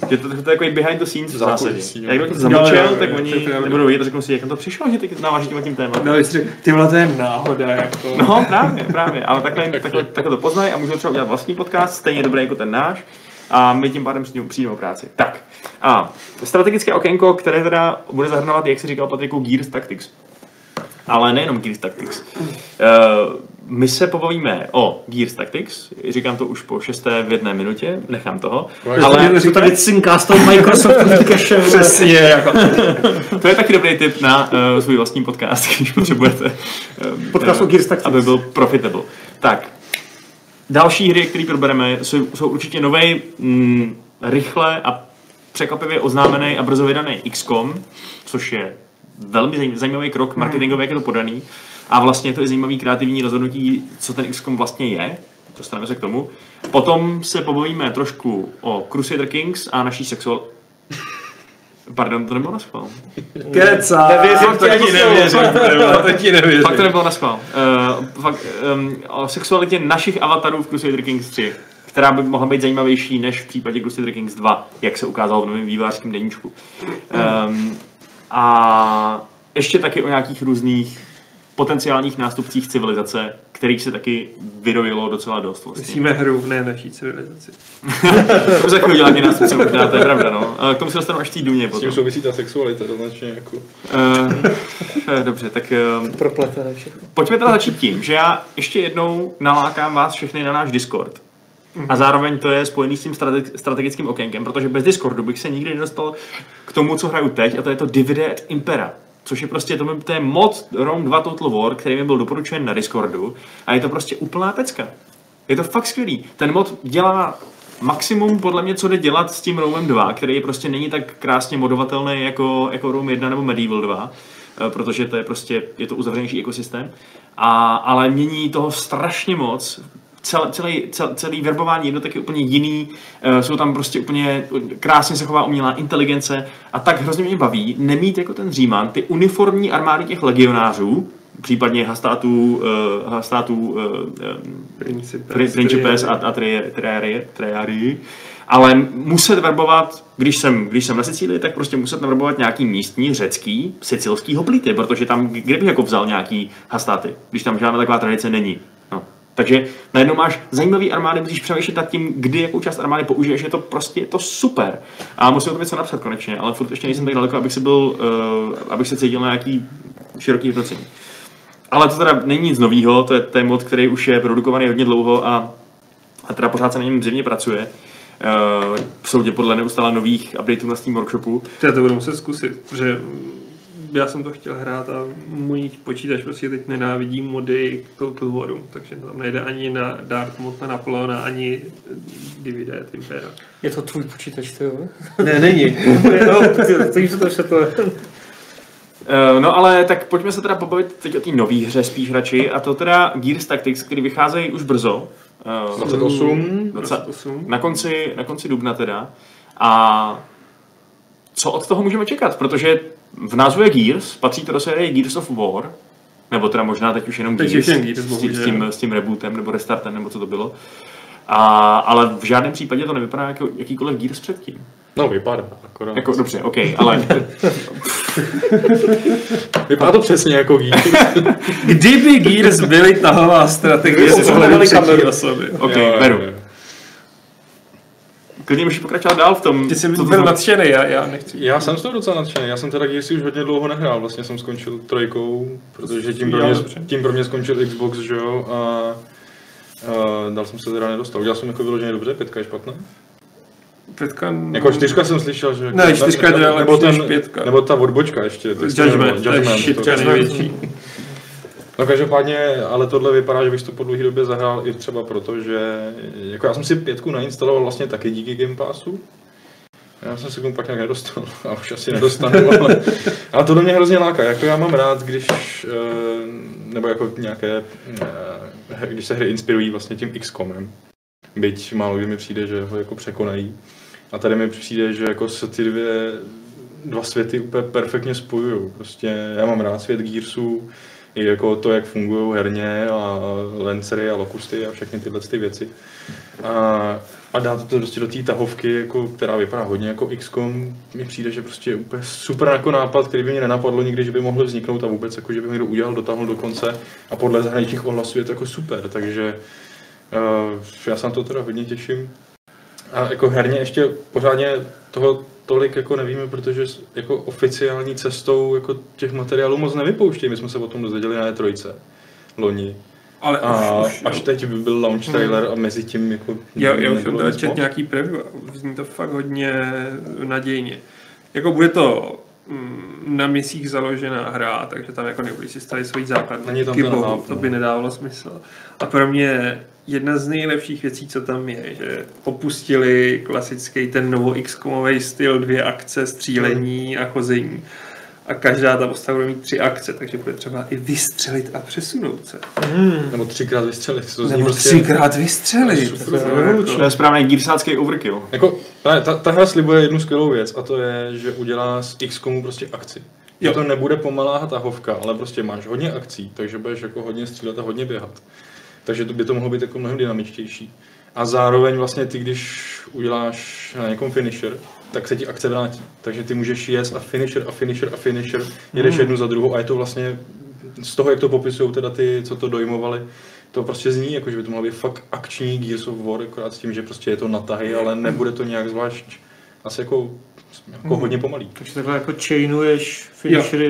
Že to, to, je takový behind the scenes v zásadě. Jak kdo to zamlčel, tak oni to nebudou vidět a řeknou si, jak na to přišlo, že teď tímhle tím tématem. No, řekl, ty vole, to je náhoda, jako. No, právě, právě. Ale takhle, takhle, takhle to poznají a můžou třeba udělat vlastní podcast, stejně dobrý jako ten náš. A my tím pádem s ním přijdeme o práci. Tak. A strategické okénko, které teda bude zahrnovat, jak si říkal Patriku, Gears Tactics. Ale nejenom Gears Tactics. Uh, my se pobavíme o Gears Tactics, říkám to už po šesté v jedné minutě, nechám toho, Ale- ale To tady cinká z toho Microsoftu přesně, jako, to je taky dobrý tip na uh, svůj vlastní podcast, když potřebujete, um, Podcast o Gears Tactics. aby byl profitable. Tak, další hry, které probereme, jsou, jsou určitě nový, mm, rychle a překvapivě oznámený a brzo vydaný XCOM, což je velmi zaj- zajímavý krok marketingový, jak je to podaný. A vlastně to je zajímavý kreativní rozhodnutí, co ten XCOM vlastně je. Dostaneme se k tomu. Potom se pobavíme trošku o Crusader Kings a naší sexual... Pardon, to nebylo na schvál. Keca! Nevěřím to ti nevěřím, to to ti nevěřím. Fakt to nebylo na schvál. Uh, fakt, um, o sexualitě našich avatarů v Crusader Kings 3, která by mohla být zajímavější než v případě Crusader Kings 2, jak se ukázalo v novém vývářském deníčku. Um, a ještě taky o nějakých různých potenciálních nástupcích civilizace, kterých se taky vyrojilo docela dost. Vlastně. Myslíme hru, ne naší civilizaci. To chvíli dělat nástupce, možná to je pravda, no. A K tomu se dostanu až v té důně S potom. tím souvisí ta sexualita, to značně jako... Uh, dobře, tak uh, Propletené všechno. Pojďme teda začít tím, že já ještě jednou nalákám vás všechny na náš Discord. A zároveň to je spojený s tím strate- strategickým okénkem, protože bez Discordu bych se nikdy nedostal k tomu, co hraju teď, a to je to Divide et Impera. Což je prostě, to, to je mod Rome 2 Total War, který mi byl doporučen na Discordu a je to prostě úplná pecka. Je to fakt skvělý. Ten mod dělá maximum podle mě, co jde dělat s tím Romem 2, který prostě není tak krásně modovatelný jako, jako Rome 1 nebo Medieval 2, eh, protože to je prostě, je to uzavřenější ekosystém, a, ale mění toho strašně moc, Cel, celý, cel, celý verbování jednotek je úplně jiný, eh, jsou tam prostě úplně krásně se chová umělá inteligence a tak hrozně mě baví nemít jako ten Říman ty uniformní armády těch legionářů, případně hastátů, uh, hastátů uh, Principes, Principes a, a Triarii, ale muset verbovat, když jsem, když jsem na Sicílii, tak prostě muset verbovat nějaký místní řecký, sicilský hoplity, protože tam, kde bych jako vzal nějaký hastáty, když tam žádná taková tradice není. Takže najednou máš zajímavý armády, musíš přemýšlet nad tím, kdy jakou část armády použiješ, je to prostě je to super. A musím o tom něco napsat konečně, ale furt ještě nejsem tak daleko, abych se byl, uh, abych se cítil na nějaký široký hodnocení. Ale to teda není nic nového, to je ten mod, který už je produkovaný hodně dlouho a, a teda pořád se na něm zřejmě pracuje. Uh, v soudě podle neustále nových updateů na Steam Workshopu. Já to budu muset zkusit, protože já jsem to chtěl hrát a můj počítač prostě teď nenávidí mody k Total Waru, takže tam nejde ani na Dark mod na Napoleona, ani Divide et Impera. Je to tvůj počítač, ty jo? Ne, není. no, ty, ty to vysvětluje. Uh, no ale tak pojďme se teda pobavit teď o té nové hře spíš radši a to teda Gears Tactics, který vycházejí už brzo. Uh, 28. 28. na konci, na konci dubna teda. A co od toho můžeme čekat? Protože v názvu je Gears, patří to do série Gears of War, nebo teda možná teď už jenom Teď Gears, jen Gears, s, tím, s, tím, s tím rebootem nebo restartem, nebo co to bylo. A, ale v žádném případě to nevypadá jako jakýkoliv Gears předtím. No, vypadá, akorát. Jako, dobře, OK, ale Vypadá to přesně jako ví. Kdyby Gears byly tahová strategie si kameru. osoby. OK, beru. Klidně můžeš pokračovat dál v tom, Ty jsi byl znamená. nadšený, já, já nechci. Já jsem z toho docela nadšený, já jsem teda Gearsy už hodně dlouho nehrál, vlastně jsem skončil trojkou, protože tím pro mě, tím pro mě skončil Xbox, že jo, a, a dál jsem se teda nedostal. Udělal jsem jako vyloženě dobře, pětka je špatná. Pětka... Jako čtyřka jsem slyšel, že... Ne, čtyřka je teda nebo, ten, pětka. nebo ta odbočka ještě. Judgment, je Judgment, šitka to- největší. No každopádně, ale tohle vypadá, že bych to po dlouhé době zahrál i třeba proto, že jako já jsem si pětku nainstaloval vlastně taky díky Game Passu. Já jsem se k tomu pak nějak nedostal, a už asi nedostanu, ale, ale to do mě hrozně láká. Jako já mám rád, když, eh, nebo jako nějaké, eh, když se hry inspirují vlastně tím XCOMem. Byť málo kdy mi přijde, že ho jako překonají. A tady mi přijde, že jako se ty dvě, dva světy úplně perfektně spojují. Prostě já mám rád svět Gearsů, i jako to, jak fungují herně a Lancery a Locusty a všechny tyhle ty věci. A, a dát to prostě do té tahovky, jako, která vypadá hodně jako XCOM, mi přijde, že prostě je úplně super jako nápad, který by mě nenapadlo nikdy, že by mohl vzniknout a vůbec, jako, že by někdo udělal, dotáhl do konce a podle zahraničních ohlasů je to jako super, takže uh, já se na to teda hodně těším. A jako herně ještě pořádně toho tolik jako nevíme, protože jako oficiální cestou jako těch materiálů moc nevypouštějí. My jsme se o tom dozvěděli na E3 loni. Ale A už, už, až jo. teď by byl launch trailer a mezi tím jako Já, já už jsem nebylo teda nic čet moc. nějaký preview a zní to fakt hodně nadějně. Jako bude to mm, na misích založená hra, takže tam jako nebudeš si stavit svoji základní Není tam hub, to no. by nedávalo smysl. A pro mě jedna z nejlepších věcí, co tam je, že opustili klasický ten novo XCOMový styl, dvě akce, střílení a chození. A každá ta postava bude mít tři akce, takže bude třeba i vystřelit a přesunout se. Nebo třikrát vystřelit. To Nebo prostě, třikrát vystřelit. To je jako- To je správný gearsácký overkill. Jako, ta, ta, ta hra slibuje jednu skvělou věc a to je, že udělá z XCOMu prostě akci. Jo. to nebude pomalá tahovka, ale prostě máš hodně akcí, takže budeš jako hodně střílet a hodně běhat. Takže to by to mohlo být jako mnohem dynamičtější. A zároveň vlastně ty, když uděláš na někom finisher, tak se ti akce vrátí. Takže ty můžeš jet a finisher a finisher a finisher, jedeš jednu za druhou a je to vlastně z toho, jak to popisují teda ty, co to dojmovali, to prostě zní, jako že by to mohlo být fakt akční Gears of War, akorát s tím, že prostě je to na tahy, ale nebude to nějak zvlášť asi jako, jako hodně pomalý. Takže takhle jako chainuješ finishery.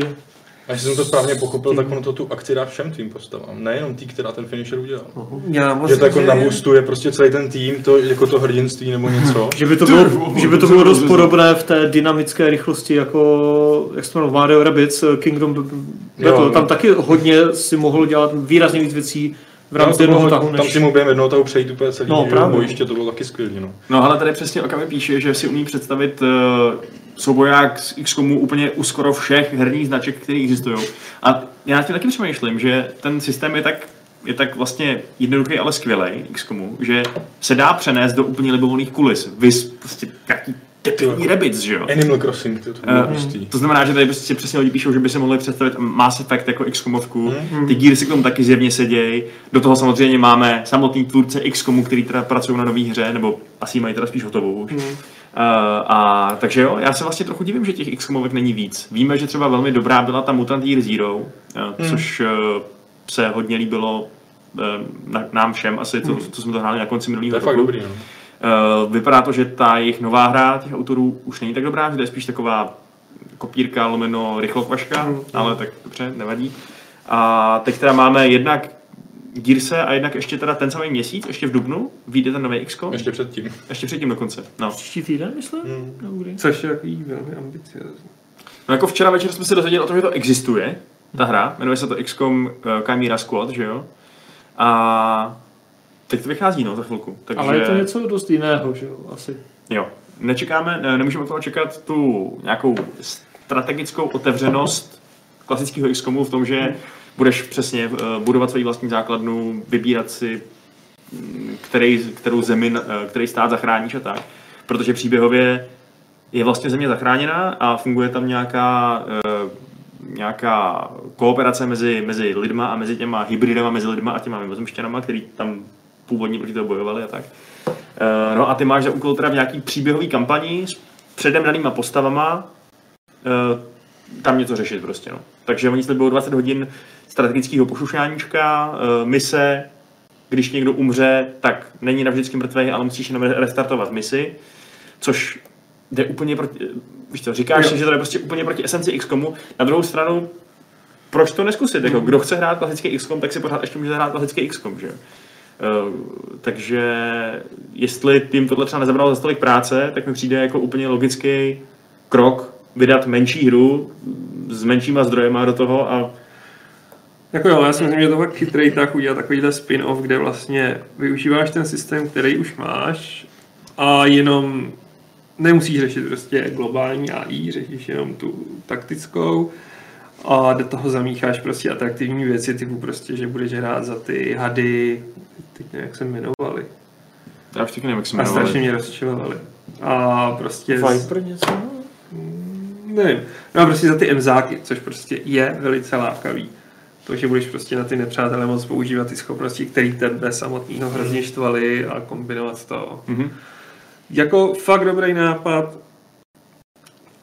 A jestli jsem to správně pochopil, tak ono to tu akci dá všem tvým postavám, nejenom tý, která ten finisher udělal. Já Že musím to jako říct, naboostuje prostě celý ten tým, to jako to hrdinství nebo něco. Že by to bylo, že by to bylo dost podobné v té dynamické rychlosti, jako, jak jmenuje, Mario Rabbids, Kingdom Battle. Jo, no. Tam taky hodně si mohl dělat výrazně víc věcí v Tam, rámci jednoho tahu, tam si mu během jednoho tahu přejít úplně celý No, no, právě. bojiště, to bylo taky skvělé. No. No ale tady přesně Okami píše, že si umí představit uh, souboják z XCOMu úplně u skoro všech herních značek, které existují. A já nad tím taky přemýšlím, že ten systém je tak, je tak vlastně jednoduchý, ale skvělý XCOMu, že se dá přenést do úplně libovolných kulis. Vys prostě jaký debilní Rabbids, že jo? Animal Crossing, to, to hustý. To znamená, že tady prostě přesně lidi píšou, že by se mohli představit Mass Effect jako XCOMovku, Mhm. ty díry si k tomu taky zjevně sedějí. Do toho samozřejmě máme samotný tvůrce XCOMu, který teda pracují na nové hře, nebo asi mají teda spíš hotovou už. Mhm. Uh, a takže jo, já se vlastně trochu divím, že těch XCOMovek není víc. Víme, že třeba velmi dobrá byla ta Mutant Year Zero, uh, což uh, se hodně líbilo uh, na, nám všem, asi to, co jsme to hráli na konci To minulého je fakt roku. dobrý, no. Uh, vypadá to, že ta jejich nová hra těch autorů už není tak dobrá, že to je spíš taková kopírka lomeno rychlokvaška, Mm, ale tak dobře, nevadí. A teď teda máme jednak Gearse a jednak ještě teda ten samý měsíc, ještě v Dubnu, vyjde ten nový XCOM, ještě, Ještě předtím. ještě předtím dokonce. No. Příští týden, myslím? Hmm. Nebo kdy? Což je takový velmi ambiciozní. no jako včera večer jsme se dozvěděli o tom, že to existuje, ta hra, jmenuje se to XCOM uh, Chimera Squad, že jo? A teď to vychází, no, za chvilku. Takže... Ale je to něco dost jiného, že jo, asi. Jo, nečekáme, ne, nemůžeme od toho čekat tu nějakou strategickou otevřenost klasického XCOMu v tom, že budeš přesně eh, budovat svoji vlastní základnu, vybírat si, který, kterou zemi, eh, který stát zachráníš a tak. Protože příběhově je vlastně země zachráněná a funguje tam nějaká, eh, nějaká kooperace mezi, mezi lidma a mezi těma hybridama, mezi lidma a těma mimozemštěnama, který tam původně proti toho bojovali a tak. No a ty máš za úkol teda v nějaký příběhový kampani s předem danýma postavama tam něco řešit prostě, no. Takže oni slibují 20 hodin strategického pošušáníčka, eh, mise, když někdo umře, tak není navždycky mrtvý, ale musíš jenom restartovat misi, což jde úplně proti, eh, víš co, říkáš si, že to je prostě úplně proti esenci XCOMu, na druhou stranu proč to neskusit? Jako, kdo chce hrát klasický XCOM, tak si pořád ještě může hrát klasický XCOM, že jo? Uh, takže jestli jim tohle třeba nezabralo za tolik práce, tak mi přijde jako úplně logický krok vydat menší hru s menšíma zdrojema do toho a Jako jo, já si myslím, že to fakt chytrý tak udělat takovýhle spin-off, kde vlastně využíváš ten systém, který už máš a jenom nemusíš řešit prostě globální AI, řešíš jenom tu taktickou a do toho zamícháš prostě atraktivní věci, typu prostě, že budeš hrát za ty hady, teď nevím, jak se jmenovali. já už taky nevím, jak se A jmenovali. strašně mě rozčilovali. A prostě... Viper něco? Nevím. No a prostě za ty emzáky, což prostě je velice lákavý. To, že budeš prostě na ty nepřátelé moc používat ty schopnosti, které tebe samotného hrozně štvaly a kombinovat to. Mhm. Jako fakt dobrý nápad.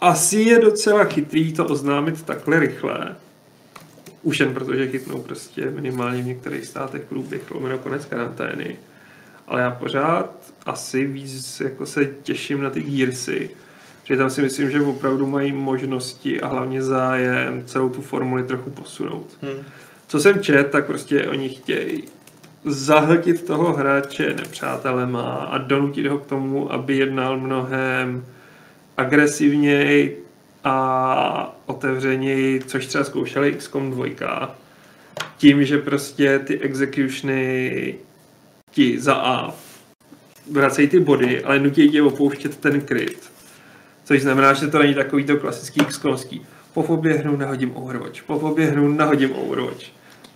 Asi je docela chytrý to oznámit takhle rychle. Už jen protože chytnou prostě minimálně v některých státech průběh lomeno konec karantény. Ale já pořád asi víc jako se těším na ty Gearsy. Že tam si myslím, že opravdu mají možnosti a hlavně zájem celou tu formuli trochu posunout. Hmm. Co jsem čet, tak prostě oni chtějí zahltit toho hráče nepřátelema a donutit ho k tomu, aby jednal mnohem agresivněji a otevřeněji, což třeba zkoušeli XCOM 2, tím, že prostě ty executiony ti za A vracejí ty body, ale nutí tě opouštět ten kryt. Což znamená, že to není takový to klasický XCOMský. Po poběhnu, nahodím Overwatch. Po poběhnu, nahodím Overwatch.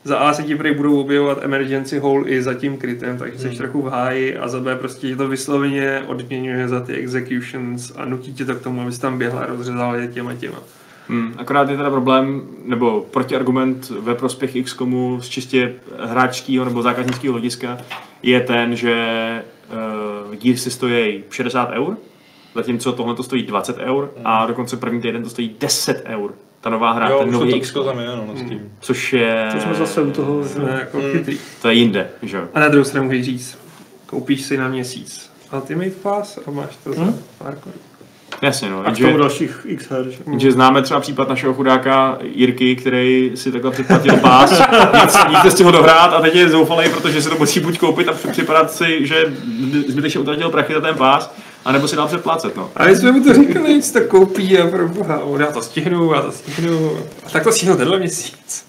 Za A se ti prý budou objevovat emergency hole i za tím krytem, takže jsi Hmm. trochu v háji a za B prostě tě to vysloveně odměňuje za ty executions a nutí tě to k tomu, abys tam běhla a rozřezal je těma těma. Hmm, akorát je teda problém, nebo protiargument ve prospěch XCOMu z čistě hráčského nebo zákaznického hlediska je ten, že uh, Gearsy stojí 60 eur, zatímco tohle to stojí 20 eur a dokonce první týden to stojí 10 eur. Ta nová hra, Jo, ten nový to tam je, no, no, s tím. což je, To jsme zase u toho, Jsme jako Hmm. chytrý. to je jinde, že jo. A na druhou stranu můžeš říct, koupíš si na měsíc Ultimate Pass a máš to za Hmm. pár korun. Jasně, no. a k tomu dalších x her. že? že známe třeba případ našeho chudáka Jirky, který si takhle předplatil pás, nic, nic nestihl dohrát a teď je zoufalý, protože se to musí buď koupit a připadat si, že zbytečně utratil prachy za ten pás, anebo si dál předplácet, no. A my jsme mu to říkali, nic to koupí a pro boha, on, já to stihnu, já to stihnu. A tak to stihnu tenhle měsíc.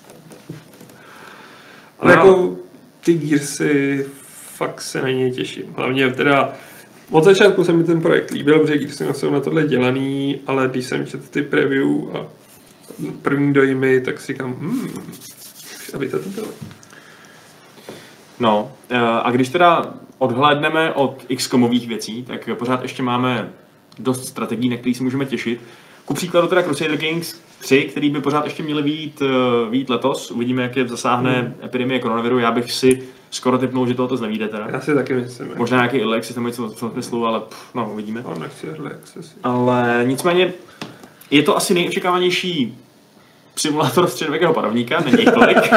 Ale No. jako ty Gearsy fakt se na ně těším. Hlavně teda od začátku se mi ten projekt líbil, protože Gearsy jsou na tohle dělaný, ale když jsem četl ty preview a první dojmy, tak si říkám, hmm, aby to to bylo. No, eh, a když teda odhlédneme od XCOMových věcí, tak pořád ještě máme dost strategií, na které se můžeme těšit. Ku příkladu teda Crusader Kings 3, který by pořád ještě měly výjít, eh, výjít letos. Uvidíme, jak je zasáhne epidemie koronaviru. Já bych si skoro typnul, že to letos nevíde teda. Já si taky myslím. Možná nějaký early access nebo něco v tom smyslu, ale pff, no, uvidíme. Ale nechci early access. Ale nicméně je to asi nejočekávanější simulátor středověkého panovníka, není tolik.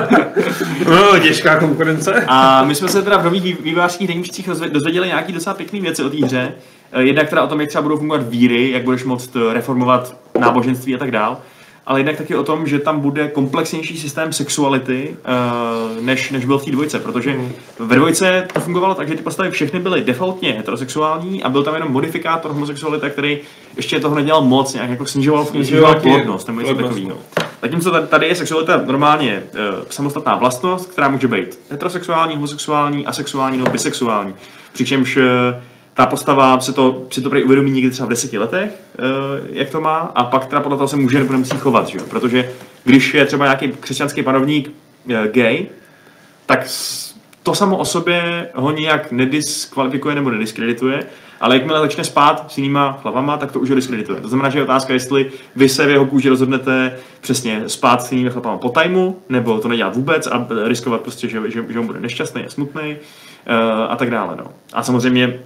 No, těžká konkurence. A my jsme se teda v nových vý- vývojářských deníčcích dozvě- dozvěděli nějaký docela pěkný věci o té hře. Eh, Jednak teda o tom, jak třeba budou fungovat víry, jak budeš moct eh, reformovat náboženství a tak dál. Ale jednak taky o tom, že tam bude komplexnější systém sexuality, eh, než, než byl v té dvojce, protože ve dvojce to fungovalo tak, že ty postavy všechny byly defaultně heterosexuální a byl tam jenom modifikátor homosexuality, který ještě toho nedělal moc, nějak jako snižoval, snižoval plodnost nebo něco takového. Zatímco tady- tady je sexualita normálně e, samostatná vlastnost, která může být heterosexuální, homosexuální, asexuální nebo bisexuální. Přičemž e, ta postava se to, si to uvědomí někdy třeba v deseti letech, e, jak to má, a pak teda podle toho se může nebo nemusí chovat, že jo? Protože když je třeba nějaký křesťanský panovník e, gay, tak to samo o sobě ho nijak nediskvalifikuje nebo nediskredituje, ale jakmile začne spát s jinýma chlapama, tak to už ho diskredituje. To znamená, že je otázka, jestli vy se v jeho kůži rozhodnete přesně spát s jinými chlapama po tajmu, nebo to nedělat vůbec a riskovat prostě, že, že, že on bude nešťastný a smutný uh, a tak dále. No. A samozřejmě,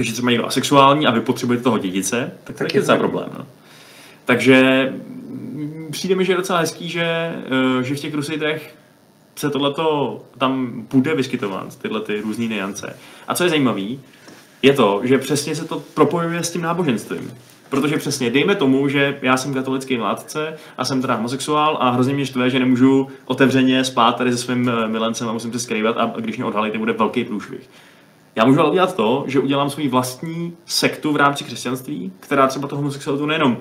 když je třeba někdo asexuální a vy potřebujete toho dědice, tak to je je fajn. problém. No. Takže mm, přijde mi, že je docela hezký, že, eh, že v těch Crusaderech se tohleto tam bude vyskytovat, tyhle ty různé niance. A co je zajímavé, je to, že přesně se to propojuje s tím náboženstvím. Protože přesně, dejme tomu, že já jsem katolický mládce a jsem teda homosexuál a hrozně mě štve, že nemůžu otevřeně spát tady se svým eh, milencem a musím se skrývat a když mě odhalí, to bude velký průšvih. Já můžu ale udělat to, že udělám svůj vlastní sektu v rámci křesťanství, která třeba toho homosexualitu nejenom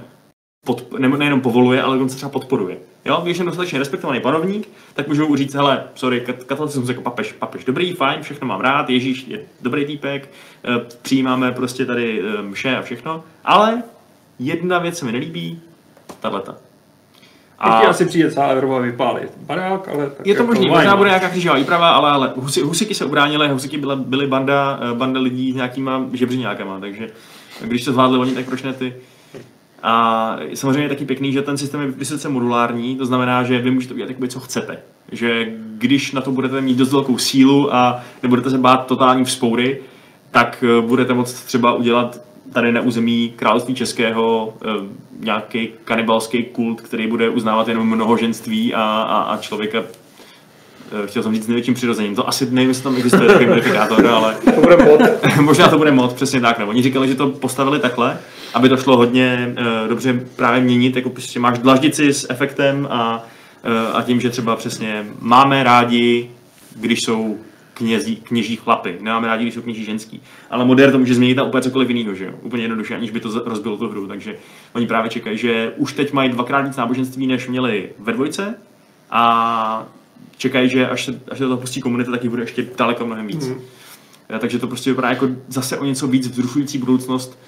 pod, ne, nejenom povoluje, ale dokonce třeba podporuje. Jo, když jsem dostatečně respektovaný panovník, tak můžu říct, hele, sorry, kat- katolicismus jako papež, papež dobrý, fajn, všechno mám rád, Ježíš je dobrý týpek, eh, přijímáme prostě tady eh, mše a všechno, ale jedna věc se mi nelíbí, tahleta. A asi přijde celá Evropa vypálit barák, ale tak Je to jako možný, why možná bude nějaká křížová výprava, ale, ale husy, husiky se ubránily, husiky byly, byly banda, eh, banda lidí s nějakýma žebřiňákama, takže když to zvládli oni, tak proč ne ty? A samozřejmě je taky pěkný, že ten systém je vysoce modulární, to znamená, že vy můžete udělat jakoby, co chcete. Že když na to budete mít dost velkou sílu a nebudete se bát totální vzpoury, tak eh, budete moct třeba udělat tady na území království českého eh, nějaký kanibalský kult, který bude uznávat jenom mnohoženství a, a, a člověka eh, chtěl jsem říct s největším přirozením. To asi nevím, jestli tam existuje takový modifikátor, ale To bude mod. možná to bude moc, přesně tak. Nebo oni říkali, že to postavili takhle, aby to šlo hodně uh, dobře právě měnit, jako prostě máš dlaždici s efektem a, uh, a tím, že třeba přesně máme rádi, když jsou knězí, kněží chlapy. Nemáme rádi, když jsou kněží ženský. Ale modern to může změnit na úplně cokoliv jiného, že jo? Úplně jednoduše, aniž by to rozbilo tu hru. Takže oni právě čekají, že už teď mají dvakrát víc náboženství, než měli ve dvojce. A čekají, že až se, až se toho pustí komunita, tak jich bude ještě daleko mnohem víc. Mm. Takže to prostě vypadá jako zase o něco víc vzrušující budoucnost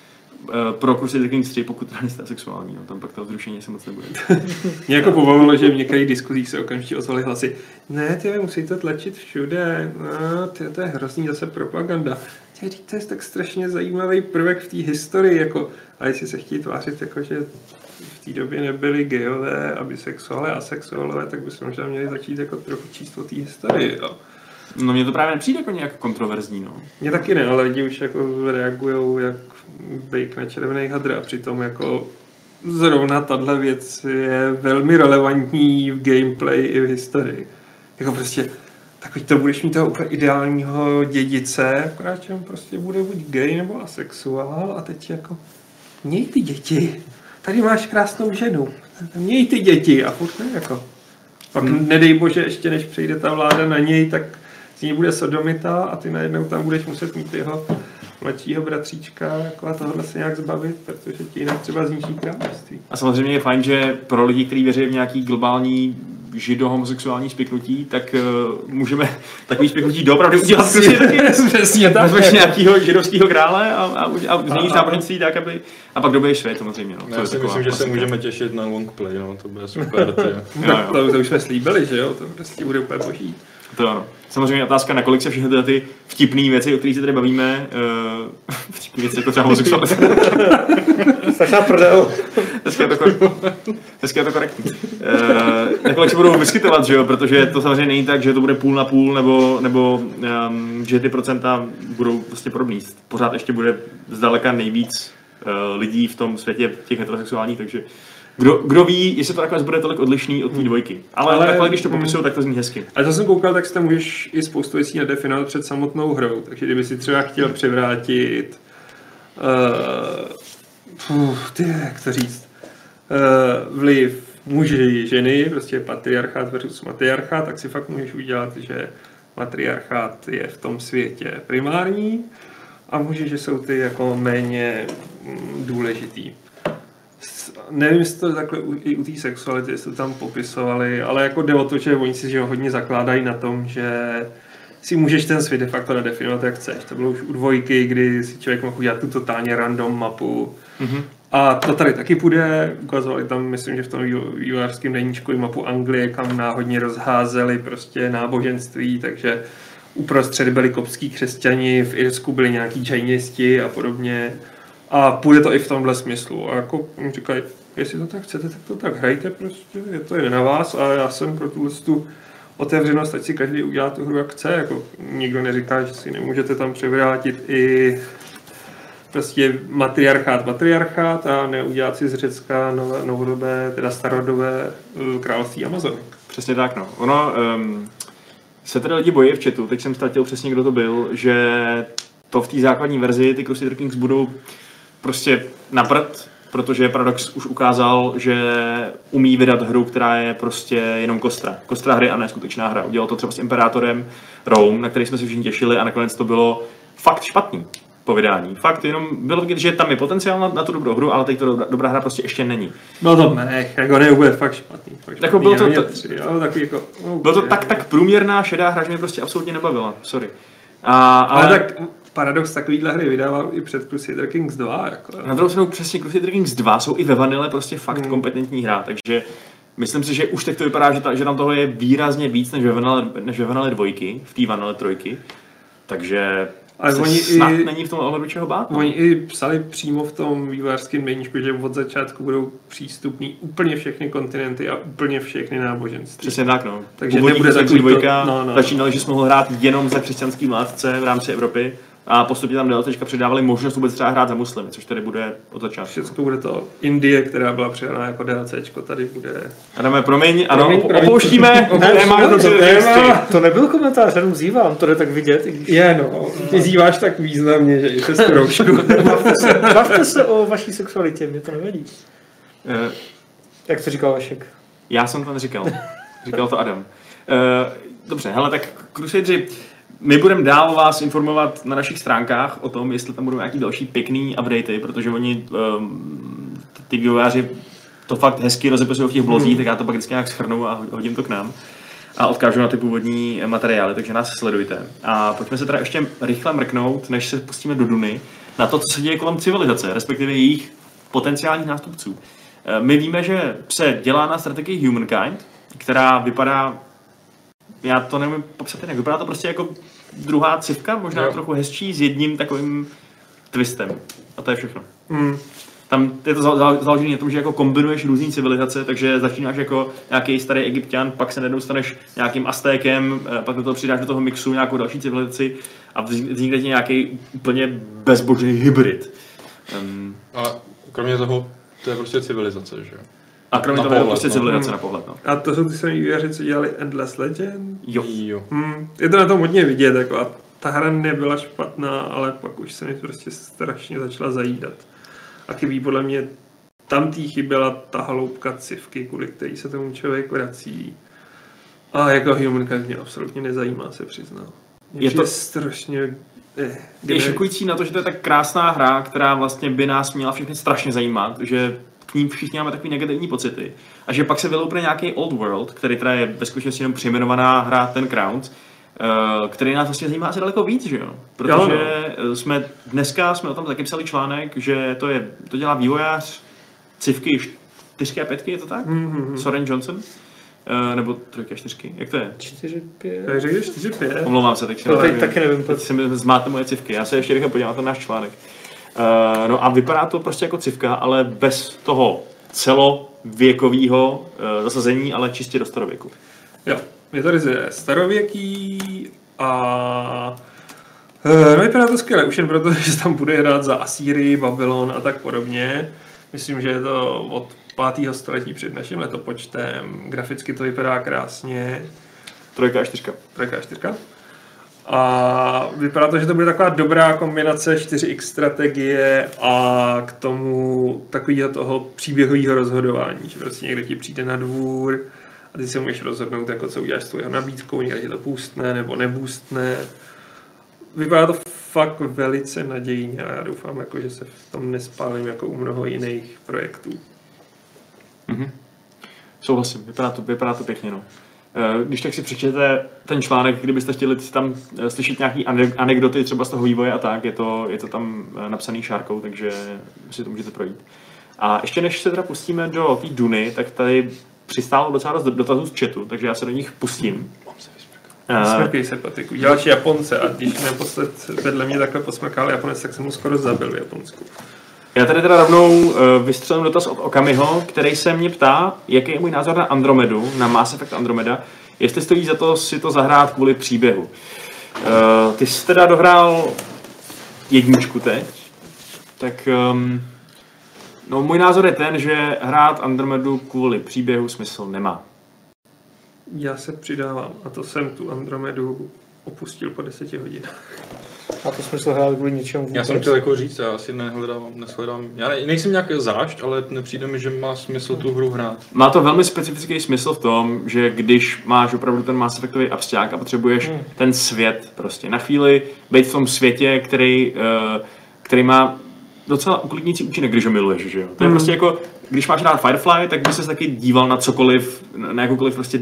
pro Crusader Kings 3, pokud teda nejste sexuální, no, tam pak to vzrušení se moc nebude. Mě jako pobavilo, že v některých diskuzích se okamžitě ozvaly hlasy. Ne, ty musí to tlačit všude. No, ty, to je hrozný zase propaganda. Ty, to je tak strašně zajímavý prvek v té historii. Jako, a jestli se chtějí tvářit, jako, že v té době nebyli gejové a asexuálové, tak by se možná měli začít jako trochu číst o té historii. Jo. No mně to právě nepřijde jako nějak kontroverzní, no. Mně taky ne, ale lidi už jako reagují jak bejk na červený hadr a přitom jako zrovna tahle věc je velmi relevantní v gameplay i v historii. Jako prostě takový to budeš mít toho úplně ideálního dědice, akorát, že on prostě bude buď gay nebo asexuál a teď jako měj ty děti. Tady máš krásnou ženu. Měj ty děti a furt ne, jako. Pak hmm. nedej bože, ještě než přijde ta vláda na něj, tak z ní bude sodomita a ty najednou tam budeš muset mít jeho mladšího bratříčka jako a tohle se nějak zbavit, protože ti jinak třeba zničí království. A samozřejmě je fajn, že pro lidi, kteří věří v nějaký globální žido-homosexuální spiknutí, tak uh, můžeme takový spiknutí doopravdy udělat Kings. Přesně tak. Vezmeš nějakýho židovského krále a, a, a změníš náboženství tak, aby... A pak dobiješ svět samozřejmě. No. Já si myslím, že se můžeme těšit na longplay, no, to bude super. Ty. Jo, jo. to, to už jsme slíbili, že jo? To prostě bude úplně boží. To ano. Samozřejmě otázka, nakolik se všechny tyhle ty vtipné věci, o kterých se tady bavíme, uh, vtipné věci jako třeba homosexualita, Strašná prdel. dneska je to, kor- dneska je to korektní. Uh, nakolik se budou vyskytovat, že jo, protože to samozřejmě není tak, že to bude půl na půl, nebo, nebo um, že ty procenta budou prostě podobný. Pořád ještě bude zdaleka nejvíc uh, lidí v tom světě těch heterosexuálních, takže kdo, kdo ví, jestli to nakonec bude tolik odlišný od té dvojky. Ale, Ale- takhle, když to hmm. popisují, tak to zní hezky. A to jsem koukal, tak si tam můžeš i spoustu věcí nadefinovat před samotnou hrou. Takže kdyby si třeba chtěl převrátit uh, puf, ty, jak to říct, uh, vliv muži, ženy, prostě patriarchát versus matriarchát, tak si fakt můžeš udělat, že matriarchát je v tom světě primární a muži, že jsou ty jako méně mm, důležitý. Nevím, jestli to takhle u, i u té sexuality, jestli to tam popisovali, ale jako jde o to, že oni si že ho hodně zakládají na tom, že si můžeš ten svět de facto nadefinovat, jak chceš. To bylo už u dvojky, kdy si člověk mohl udělat tu totálně random mapu. Mhm. A to tady taky půjde. Ukazovali tam, myslím, že v tom vývo- vývojářském deníčku i mapu Anglie, kam náhodně rozházeli prostě náboženství, takže uprostřed byli kopský křesťani, v Irsku byli nějaký džajnisti a podobně. A půjde to i v tomhle smyslu. A jako říkají, jestli to tak chcete, tak to tak hrajte prostě, je to jen na vás a já jsem pro tuhle tu otevřenost, ať si každý udělá tu hru, jak chce. Jako, nikdo neříká, že si nemůžete tam převrátit i prostě matriarchát, matriarchát a neudělat si z Řecka nové, novodobé, teda starodobé eh, království Amazonek. Přesně tak, no. Ono um, se teda lidi bojí v chatu, teď jsem ztratil přesně, kdo to byl, že to v té základní verzi ty Crusader Kings budou prostě na prd, protože Paradox už ukázal, že umí vydat hru, která je prostě jenom kostra. Kostra hry a ne skutečná hra. Udělal to třeba s Imperátorem Rome, na který jsme se všichni těšili a nakonec to bylo fakt špatný po vydání. Fakt jenom bylo vidět, že tam je potenciál na, na tu dobrou hru, ale teď to dobrá, dobrá hra prostě ještě není. Bylo to mech, jako nebude fakt špatný. Fakt špatný Jako bylo to- to- tři, jako, Bylo to tak, tak průměrná šedá hra, že mě prostě absolutně nebavila. Sorry. A, ale, Ale, tak paradox takovýhle hry vydával i před Crusader Kings 2. Jako, na druhou stranu přesně Crusader Kings 2 jsou i ve vanile prostě fakt Hmm. kompetentní hra, takže myslím si, že už teď to vypadá, že, ta, že tam toho je výrazně víc než ve vanile, než ve vanile dvojky, v té vanile trojky. Takže Ale oni snad i- není v tom ohledu čeho bát. no. Oni i psali přímo v tom vývojářském deníčku, že od začátku budou přístupný úplně všechny kontinenty a úplně všechny náboženství. Přesně tak, no. Takže Původní nebude takový dvojka no, no. začínali, že jsme mohl hrát jenom za křesťanský vládce v rámci Evropy a postupně tam DLCčka přidávali možnost vůbec třeba hrát za muslimy, což tady bude od začátku. Všechno bude to Indie, která byla přidaná jako DLCčko, tady bude... Adame, promiň, ano, Promiň, promiň. opouštíme téma to Crusader Kings téma. 3. To nebyl komentář, jenom zývám, to jde tak vidět. když- Je no, ty zýváš tak významně, že i přes kroužku. Bavte se, bavte se o vaší sexualitě, mě to nevadí. Eh, Jak to říkal Vašek. Já jsem to neříkal. Říkal to Adam. Eh, Dobře, hele, tak Crusaderi, my budeme dál vás informovat na našich stránkách o tom, jestli tam budou nějaký další pěkný updaty, protože oni, um, ty vývojáři to fakt hezky rozepisují v těch blozích, hmm. tak já to pak vždycky nějak schrnu a hodím to k nám a odkážu na ty původní materiály, takže nás sledujte. A pojďme se teda ještě rychle mrknout, než se pustíme do Duny, na to, co se děje kolem civilizace, respektive jejich potenciálních nástupců. Eh, My víme, že se dělá na strategii Humankind, která vypadá, já to nevím popsat jinak, vypadá to prostě jako druhá civka, možná Jo. trochu hezčí, s jedním takovým twistem. A to je všechno. Hmm. Tam je to za- za- založené na tom, že jako kombinuješ různé civilizace, takže začínáš jako nějaký starý egyptian, pak se najednou staneš nějakým Aztékem, eh, pak do toho přidáš do toho mixu nějakou další civilizaci a vznik- vznikne ti nějaký úplně bezbožný hybrid. Um, A kromě toho, to je prostě civilizace, že jo? A kromě Na toho je prostě no. civilizace na pohled. No. A to jsou ty samý vývojáři, co dělali Endless Legend? Jo. Jo. Hmm. Je to na tom hodně vidět, jako a ta hra nebyla špatná, ale pak už se mi prostě strašně začala zajídat. A chybí podle mě, tam tý chyběla ta hloubka civky, kvůli který se tomu člověk vrací. A jako Humankind mě absolutně nezajímá, se přiznám. Mě Je to- strašně... Eh, Je šokující na to, že to je tak krásná hra, která vlastně by nás měla všechny strašně zajímat, že k ní všichni máme takový negativní pocity. A že pak se vyloupne nějaký Old World, který teda je ve skutečnosti jenom přejmenovaná hra Ten Crowns, eh, který nás vlastně zajímá asi daleko víc, že jo? Protože eh, jsme dneska jsme o tom taky psali článek, že to, je, to dělá vývojář civky čtyřky a pětky, je to tak? Mhm. Soren Johnson? Eh, nebo trojky a čtyřky, jak to je? 4, 5. Tak řekl 4 5. Omlouvám se, teď si To teď nevím. taky nevím. Teď se mi zmáte moje civky. Já se ještě rychle podívám na ten náš článek. Uh, no a vypadá to prostě jako civka, ale bez toho celověkového uh, zasazení, ale čistě do starověku. Jo, je to ryze starověký a eh, no vypadá to skvěle, už jen proto, že tam bude hrát za Asýrii, Babylon a tak podobně. Myslím, že je to od 5. století před naším letopočtem. Graficky to vypadá krásně. Trojka a čtyřka. Trojka a čtyřka. A vypadá to, že to bude taková dobrá kombinace 4x strategie a k tomu takového toho příběhového rozhodování, že prostě někdo ti přijde na dvůr a ty se můžeš rozhodnout, jako co uděláš s tvojou nabídkou, někde ti to pustne nebo nebůstne. Vypadá to fakt velice nadějně a já doufám, jako, že se v tom nespálím jako u mnoho jiných projektů. Souhlasím, vypadá to, vypadá to pěkně. No. Eh, Když tak si přečtěte ten článek, kdybyste chtěli tam eh, slyšet nějaký ane- anekdoty třeba z toho vývoje a tak, je to, je to tam eh, napsaný šárkou, takže si to můžete projít. A ještě než se teda pustíme do té Duny, tak tady přistálo docela dost dotazů z chatu, takže já se do nich pustím. Smrkej se, Patiku. Děláš Japonce a když naposled vedle mě takhle posmrkal Japonec, tak jsem mu skoro zabil v Japonsku. Já tady teda rovnou uh, vystřelím dotaz od Okamiho, který se mě ptá, jaký je můj názor na Andromedu, na Mass Effect Andromeda, jestli stojí za to si to zahrát kvůli příběhu. Uh, ty jsi teda dohrál jedničku teď, tak um, no, můj názor je ten, že hrát Andromedu kvůli příběhu smysl nemá. Já se přidávám a to jsem tu Andromedu opustil po deseti hodinách. A to smysl hrát kvůli něčemu Já jsem vůbec. chtěl jako říct, já asi nehledám, neshledám, já ne, nejsem nějak zášť, ale nepřijde mi, že má smysl tu hru hrát. Má to velmi specifický smysl v tom, že když máš opravdu ten Mass Effectový abstrakt a potřebuješ Hmm. ten svět prostě na chvíli být v tom světě, který, eh, který má docela uklidnící účinek, když ho miluješ, že jo? To je Hmm. prostě jako, když máš rád Firefly, tak by se taky díval na cokoliv, na jakoukoliv prostě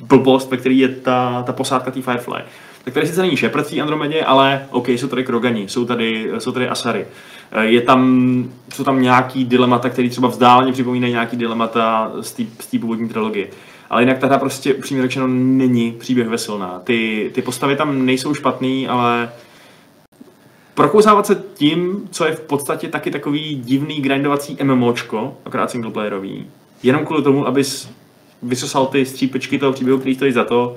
blbost, ve který je ta, ta posádka té Firefly. Tak tady sice není Shepard v Andromedě, ale OK, jsou tady Krogani, jsou tady, jsou tady Asary. Eh, Je tam, jsou tam nějaký dilemata, které třeba vzdáleně připomínají nějaký dilemata z té původní trilogie. Ale jinak ta hra prostě upřímně řečeno není příběhově silná. Ty, ty postavy tam nejsou špatný, ale prokousávat se tím, co je v podstatě taky takový divný grindovací MMOčko, akorát singleplayerový, jenom kvůli tomu, abys vysosal ty střípečky toho příběhu, který stojí za to,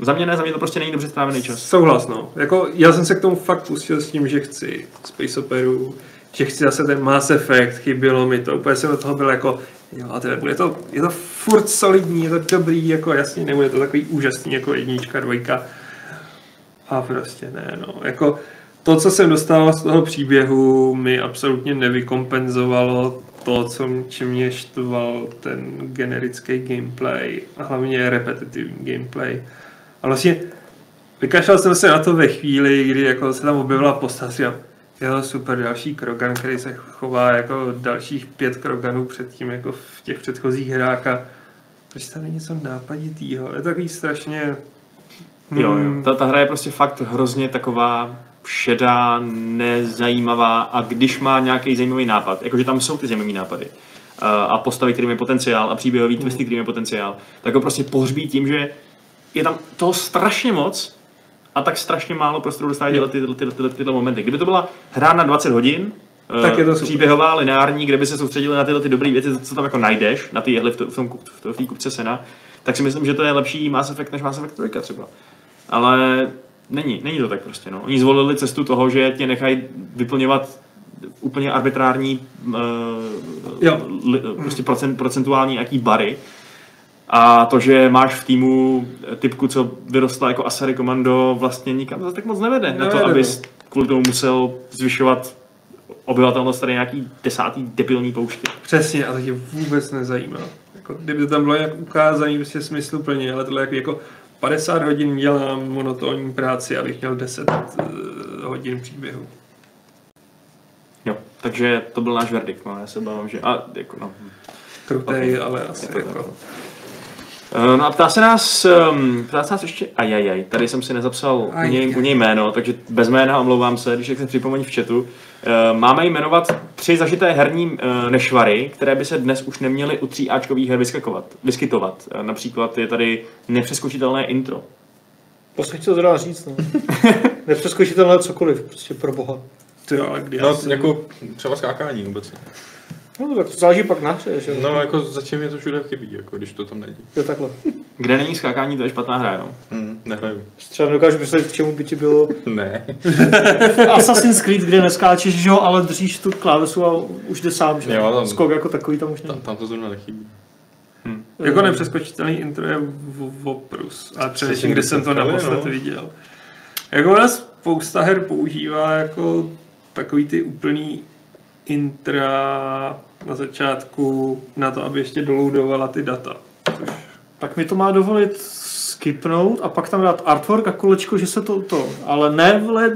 za mě ne, za mě to prostě není dobře strávený čas. Souhlas, no. Jako, já jsem se k tomu fakt pustil s tím, že chci Space Operu, že chci zase ten Mass Effect, chybělo mi to, úplně jsem do toho byl jako, jo, a teda bude to, je to furt solidní, je to dobrý, jako jasně, nebude to takový úžasný jako jednička, dvojka. A prostě ne, no, jako to, co jsem dostal z toho příběhu, mi absolutně nevykompenzovalo to, co čím mě štval ten generický gameplay a hlavně repetitivní gameplay. A vlastně Vykašlal jsem se na to ve chvíli, kdy jako se tam objevila postava, si říkám, jo, super, další Krogan, který se chová jako dalších pět Kroganů předtím, jako v těch předchozích hrách a proč tam není něco nápaditýho, je takový strašně... Jo, jo. hmm, Ta, ta hra je prostě fakt hrozně taková šedá, nezajímavá a když má nějaký zajímavý nápad, jakože tam jsou ty zajímavé nápady a- a postavy, který mají potenciál a příběhový twisty, který mají potenciál, tak ho prostě pohřbí tím, že je tam toho strašně moc a tak strašně málo prostoru dostává dělat tyhle, tyhle, tyhle, tyhle momenty. Kdyby to byla hra na 20 hodin, eh, Tak je to super. příběhová, lineární, kde by se soustředili na tyhle ty dobré věci, co tam jako najdeš, na ty jehly v, to, v, tom, v, to, v té kupce sena, tak si myslím, že to je lepší Mass Effect než Mass Effect 3 třeba. Ale není, není to tak prostě. No. Oni zvolili cestu toho, že tě nechají vyplňovat úplně arbitrární uh, Jo. li, prostě procent, procentuální jaký bary. A to, že máš v týmu typku, co vyrostla jako Asari komando, vlastně nikam zase tak moc nevede. na to, Nevede, abys kvůli tomu musel zvyšovat obyvatelnost tady nějaký desátý debilní poušti. Přesně, a to tě vůbec nezajímá. Jako, kdyby to tam bylo nějak ukázané prostě smysluplně, ale tohle jako, jako 50 hodin dělám monotónní práci, abych měl 10 uh, hodin příběhu. Jo, takže to byl náš verdikt, no, já se obávám, že... A, jako, no. Krutej, ale asi to jako... Eh, No a ptá se nás, um, ptá se nás ještě, ajajaj, tady jsem si nezapsal u něj, u něj jméno, takže bez jména omlouvám se, když se připomeň v chatu. Eh, Máme jmenovat tři zažité herní eh, nešvary, které by se dnes už neměly u tříáčkových her vyskakovat, vyskytovat. Například je tady nepřeskočitelné intro. Posledně to dá říct, no. Nepřeskočitelné cokoliv, prostě pro boha. Ty ale kdy já No, jsem- jako třeba skákání obecně. No tak to záleží pak na hře, že jo. No, jako zatím je to všude chybí, jako když to tam není. Jo, takhle. Kde není skákání, to je špatná hra, no. Hmm, nehraju. Třeba nedokážu myslet, k čemu by ti bylo Ne. Assassin's Creed, kde neskáčeš, že jo, ale držíš tu klávesu a už jde sám, že Jo, tam- Skok jako takový tam už Tam, není. tam to zrovna nechybí. Jako nepřeskočitelný intro je v- oprus. A především, kde jsem to naposled no. viděl. Jako ona spousta her používá jako takový ty úplný intra na začátku na to, aby ještě doloudovala ty data. Což Tak mi to má dovolit skipnout a pak tam dát artwork a kolečko, že se to to, ale ne, vle,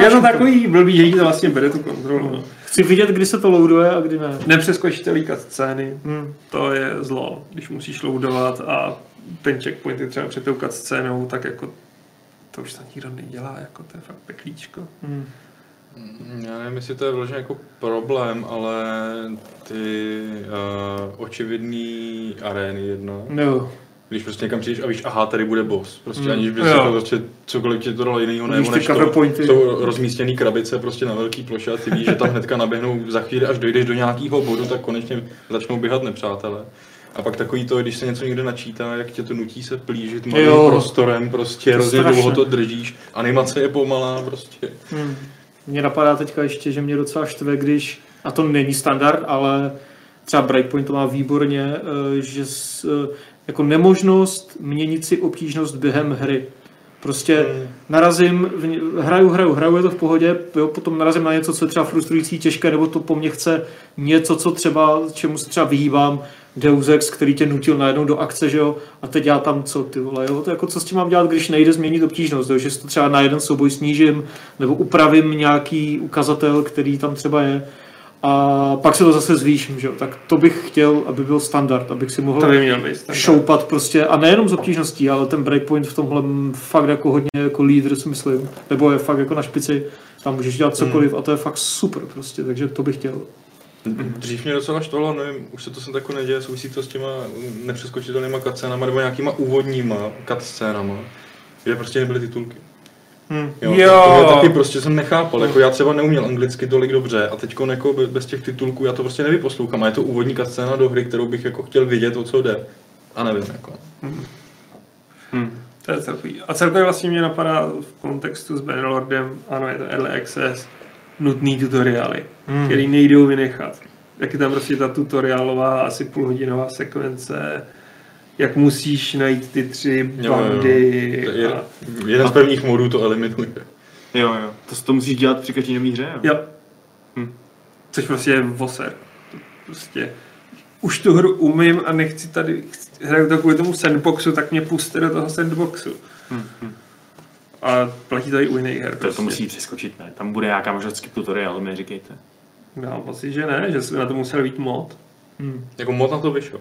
je to takový blbý, že jí to vlastně bere tu kontrolu. No. chci vidět, kdy se to loaduje a kdy ne. Nepřeskočitelný scény, Hmm. to je zlo, když musíš loadovat a ten checkpoint je třeba před tou scénou, tak jako to už to nikdo nedělá, jako to je fakt peklíčko. Hmm. Já nevím, jestli to je vložený jako problém, ale ty uh, očividný arény jedna, Jo. když prostě někam přijdeš a víš, aha, tady bude boss, prostě Hmm. aniž bys jako prostě cokoliv ti to dalo jinýho, Víš nebo než to, pointy. jsou rozmístěný krabice prostě na velký ploše a ty víš, že tam hnedka naběhnou za chvíli, až dojdeš do nějakého bodu, tak konečně začnou běhat nepřátelé. A pak takový to, když se něco někde načítá, jak tě to nutí se plížit malým Jo. prostorem, prostě To hrozně dlouho to držíš, animace je pomalá, prostě. Hmm. Mně napadá teďka ještě, že mě docela štve, když, a to není standard, ale třeba Breakpoint to má výborně, eh, že eh, jako nemožnost měnit si obtížnost během hry. Prostě Hmm. narazím, hraju, hraju, hraju, je to v pohodě, jo, potom narazím na něco, co je třeba frustrující, těžké, nebo to po mně chce něco, co třeba, čemu se třeba vyhýbám, Deus Ex, který tě nutil najednou do akce, že jo, a teď já tam co, ty vole, jo, to jako co s tím mám dělat, když nejde změnit obtížnost, jo, že si to třeba na jeden souboj snížím, nebo upravím nějaký ukazatel, který tam třeba je, a pak se to zase zvýším, že jo, tak to bych chtěl, aby byl standard, abych si mohl To by měl být standard. šoupat prostě, a nejenom z obtížností, ale ten breakpoint v tomhle fakt jako hodně jako lídr si myslím, nebo je fakt jako na špici, tam můžeš dělat cokoliv a to je fakt super prostě, takže to bych chtěl. Dřív mě docela štvalo, nevím, už se to sem tako neděje, souvisí to s těma nepřeskočitelnýma cutscénama nebo nějakýma úvodníma cutscénama, kde prostě nebyly titulky. Hmm. Jo, Jo. To taky prostě jsem nechápal, jako já třeba neuměl anglicky tolik dobře a teď jako be- bez těch titulků já to prostě nevyposlouchám a je to úvodní cutscéna do hry, kterou bych jako chtěl vidět, o co jde. A nevím, jako. Hm. To je celkový. A celkově vlastně mě napadá v kontextu s Bannerlordem, ano, je to Early Access, nutný tutoriály, Hmm. který nejdou vynechat. Jak je tam prostě ta tutoriálová, asi půlhodinová sekvence, jak musíš najít ty tři Jo, jo. bandy. To je- a, Jeden z prvních modů to eliminuje. Jo, jo. To, to musíš dělat při každé nové hře, jo? jo. Hm. Což prostě je voser. Prostě už tu hru umím a nechci tady, hraju to kvůli tomu sandboxu, tak mě puste do toho sandboxu. A platí to i u jiných her. To, Prostě. to musí přeskočit, ne? Tam bude nějaká možnost skip tutorial, to mi neříkejte. Já mám pocit, že ne, že na to musel být mod. Jako mod na to vyšel.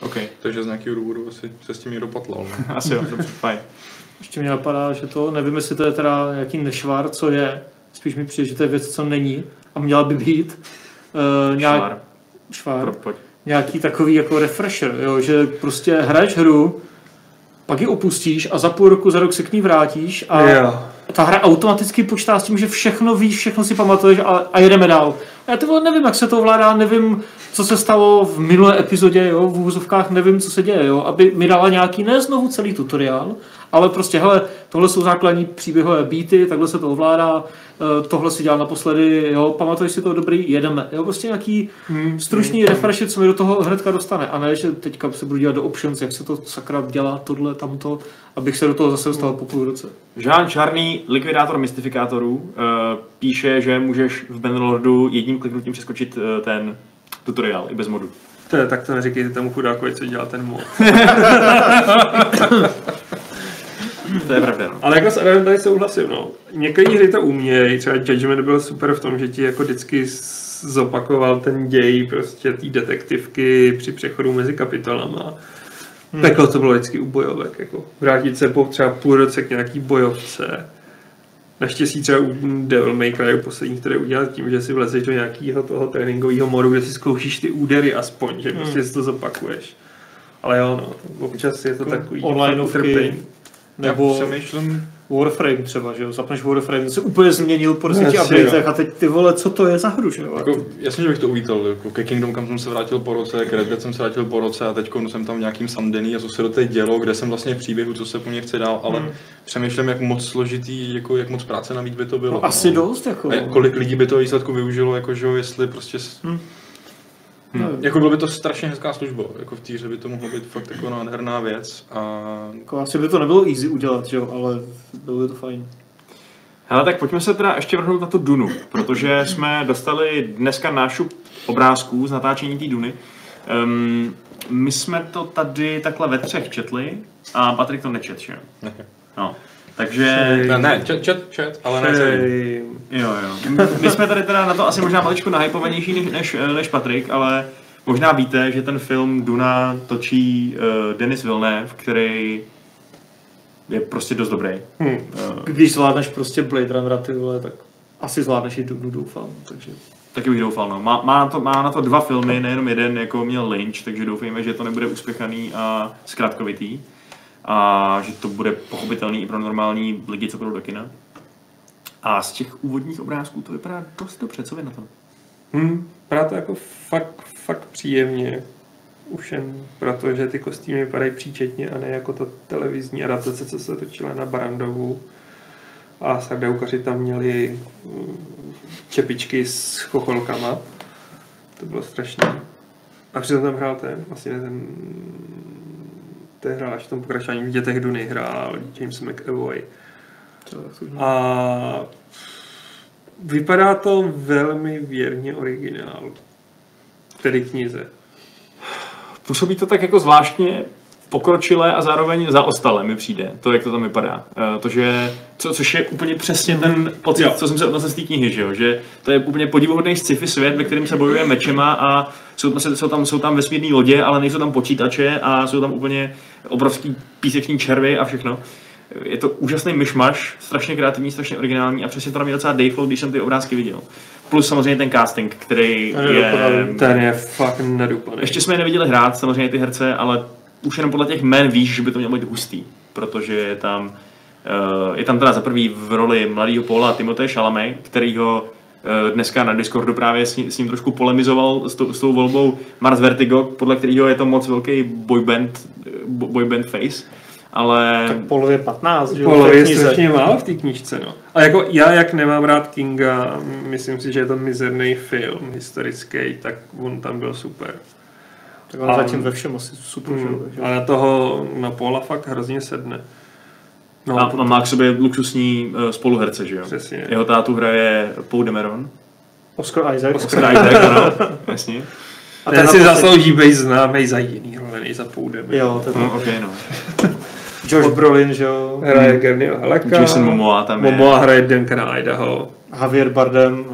OK, Takže z nějakého důvodu asi se s tím někdo patlal. No. asi jo, dobře, fajn. Ještě mě napadá, že to, nevím, jestli to je teda nějaký nešvar, co je, spíš mi přijde, že to je věc, co není a měla by být. Uh, nějak, Švár. švár. Pro- pojď. nějaký takový jako refresher, jo, že prostě hraješ hru, pak ji opustíš a za půl roku, za rok se k ní vrátíš a Jo. ta hra automaticky počítá s tím, že všechno víš, všechno si pamatuješ a, a jedeme dál. A já to nevím, jak se to ovládá, nevím, co se stalo v minulé epizodě, jo, v úvozovkách nevím, co se děje, jo, aby mi dala nějaký, ne znovu celý tutoriál, ale prostě, hele, tohle jsou základní příběhové beaty, takhle se to ovládá, eh, tohle si dělal naposledy, jo, pamatuješ si to dobrý, jedeme, jo, prostě nějaký Hmm. stručný refresher, co mi do toho hnedka dostane, a ne, že teďka se budu dělat do options, jak se to sakra dělá, tohle, tamto, abych se do toho zase dostal po půl roce. Žán Čarný, likvidátor mystifikátorů, uh, píše, že můžeš v Bannerlordu jedním kliknutím přeskočit uh, ten tutoriál i bez modu. To je, tak to neříkejte tomu chudákovi, co dělá ten mod. To je pravda, no. Ale jako s Adamem tady souhlasím, no. Některé hry to umějí, třeba Judgment byl super v tom, že ti jako vždycky zopakoval ten děj prostě té detektivky při přechodu mezi kapitolama. Hmm. Peklo to bylo vždycky u bojovek, jako vrátit se po třeba půl roce k nějaký bojovce. Naštěstí třeba u Devil May Cry u posledních, které udělal tím, že si vlezeš do nějakého toho tréninkového modu, kde si zkoušíš ty údery aspoň, že prostě si to zopakuješ. Ale jo, no, občas je to takový fakt onlineovky. utrpení. Nebo přemýšlím, Warframe třeba, že jo, zapneš Warframe, se úplně změnil po deseti updatech a teď ty vole, co to je za hru, že jo? jako, jasně, že bych to uvítal, jako ke Kingdom Come jsem se vrátil po roce, k Red Dead jsem se vrátil po roce a teď jsem tam v nějakým Sundenny a co se do té dělo, kde jsem vlastně v příběhu, co se po mně chce dál, ale Hmm. přemýšlím, jak moc složitý, jako, jak moc práce navíc by to bylo. No, asi dost, jako. A jak- kolik lidí by to výsledku využilo, jakože jo, jestli prostě... s- Hmm. Nevím. Jako bylo by to strašně hezká služba, jako v té hře by to mohlo být fakt jako nádherná věc a Jako, asi by to nebylo easy udělat, že jo, ale bylo by to fajn. Hele, tak pojďme se teda ještě vrhnout na tu Dunu, protože jsme dostali dneska nášup obrázků z natáčení té Duny. Um, my jsme to tady takhle ve třech četli a Patrik to nečet, že jo? No. Takže... Ne, ne, chat, chat, chat, ale ne celý. Jo, jo. My jsme tady teda na to asi možná maličko nahypovanější než, než, než Patrik, ale možná víte, že ten film Duna točí uh, Denis Villeneuve, který je prostě dost dobrý. Hm. Uh, Když zvládneš prostě Blade Runnera, ty vole, tak asi zvládneš i Dunu, doufám, takže... taky bych doufal, no. Má, má, na to, má na to dva filmy, nejenom jeden, jako měl Lynch, takže doufejme, že to nebude uspěchaný a zkrátkovitý. A že to bude pochopitelný i pro normální lidi, co půjdou do kina. A z těch úvodních obrázků to vypadá dost dobře, co vy na to? Hm, vypadá to jako fakt, fakt příjemně. Už jen proto, že ty kostýmy vypadají příčetně a ne jako ta televizní adaptace, co se točila na Barandovu. A sardeukaři tam měli mm, čepičky s chocholkama. To bylo strašné. A přitom tam hrál ten, vlastně ten, hrál až v tom pokračování v Dětech Duny hrál James McAvoy. A vypadá to velmi věrně originál. Tedy knize. Působí to tak jako zvláštně pokročilé a zároveň zaostalé mi přijde, to, jak to tam vypadá. Eh, To, že, co, což je úplně přesně ten pocit, Jo. co jsem se odnesl z té knihy, že, jo? že to je úplně podivuhodný sci-fi svět, ve kterém se bojuje mečema a jsou, jsou, tam, jsou tam vesmírné lodě, ale nejsou tam počítače a jsou tam úplně obrovský píseční červy a všechno. Je to úžasný myšmaš, strašně kreativní, strašně originální a přesně to na mě docela dejflo, když jsem ty obrázky viděl. Plus samozřejmě ten casting, který Ten je je... Ten je fakt nadupaný. Ještě jsme je neviděli hrát, samozřejmě ty herce, ale už jenom podle těch jmén víš, že by to mělo být hustý, protože je tam, uh, je tam teda za prvý v roli mladého Paula Timothée Chalamet, kterýho dneska na Discordu právě s, ním- s ním trošku polemizoval s, tou- s tou volbou Mars Vertigo, podle kterého je to moc velký boyband, eh, bo- boyband face, ale tak polově 15, že jo, v Polo té je strašně málo v té knížce, no. A jako já, jak nemám rád Kinga, myslím si, že je to mizerný film historický, tak on tam byl super. Tak on A- zatím ve všem asi super, že jo, Mm. takže- A na toho, na Paula fakt hrozně sedne. No, a, a má k sobě luxusní uh, spoluherce, že jo? Přesně. Jeho tátu hraje Paul Dameron, Oscar Isaac. Oscar Isaac, ano, jasně. A ten si naposled- zaslouží být známý za jiný role, než za půdem. Jo, to je No, ok, no. Josh Brolin, že jo? Hraje Gernil Haleka. Jason Momoa tam je. Momoa hraje Duncana Idaho. Javier Bardem,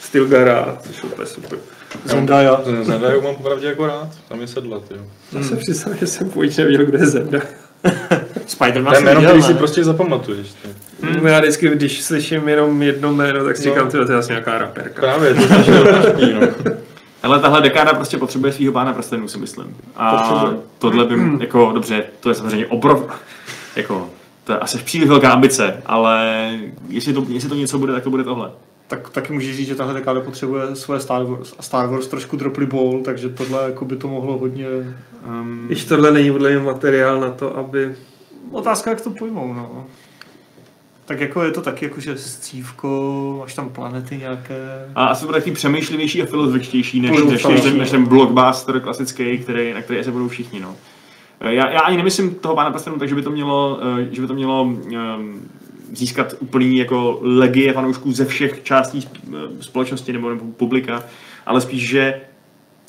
Stilgara, což je úplně super. Zendaya. Zendaju mám popravdě jako rád, tam je sedlat, jo. Já se přiznám, že jsem půjč nevěděl, kde je Zenda. Spider-Man To je jsem jméno, viděl, který si prostě zapamatuješ. Hmm. Já vždycky, když slyším jenom jedno jméno, tak si No. říkám, to je asi nějaká raperka. Právě, to je zvláštní, no. Ale tahle dekáda prostě potřebuje svého pána prstenů, si myslím. A Potřebuje. tohle by, jako, dobře, to je samozřejmě obrov, jako, to je asi příliš velká ambice, ale jestli to, jestli to něco bude, tak to bude tohle. Tak taky můžeš říct, že tahle dekáda potřebuje svoje Star Wars. A Star Wars trošku dropli ball, takže tohle jako by to mohlo hodně... Um, Když tohle není podle mě materiál na to, aby... Otázka, jak to pojmou, no. Tak jako je to taky jako, že scívko, máš tam planety nějaké... a asi bude takový přemýšlivější a filozofičtější než, než, než, ten, než ten blockbuster klasický, který, na který se budou všichni. No. Já, já ani nemyslím toho pána prstenů, takže by to mělo, eh, že by to mělo um, získat úplný jako legie fanoušků ze všech částí eh, společnosti nebo, nebo publika, ale spíš, že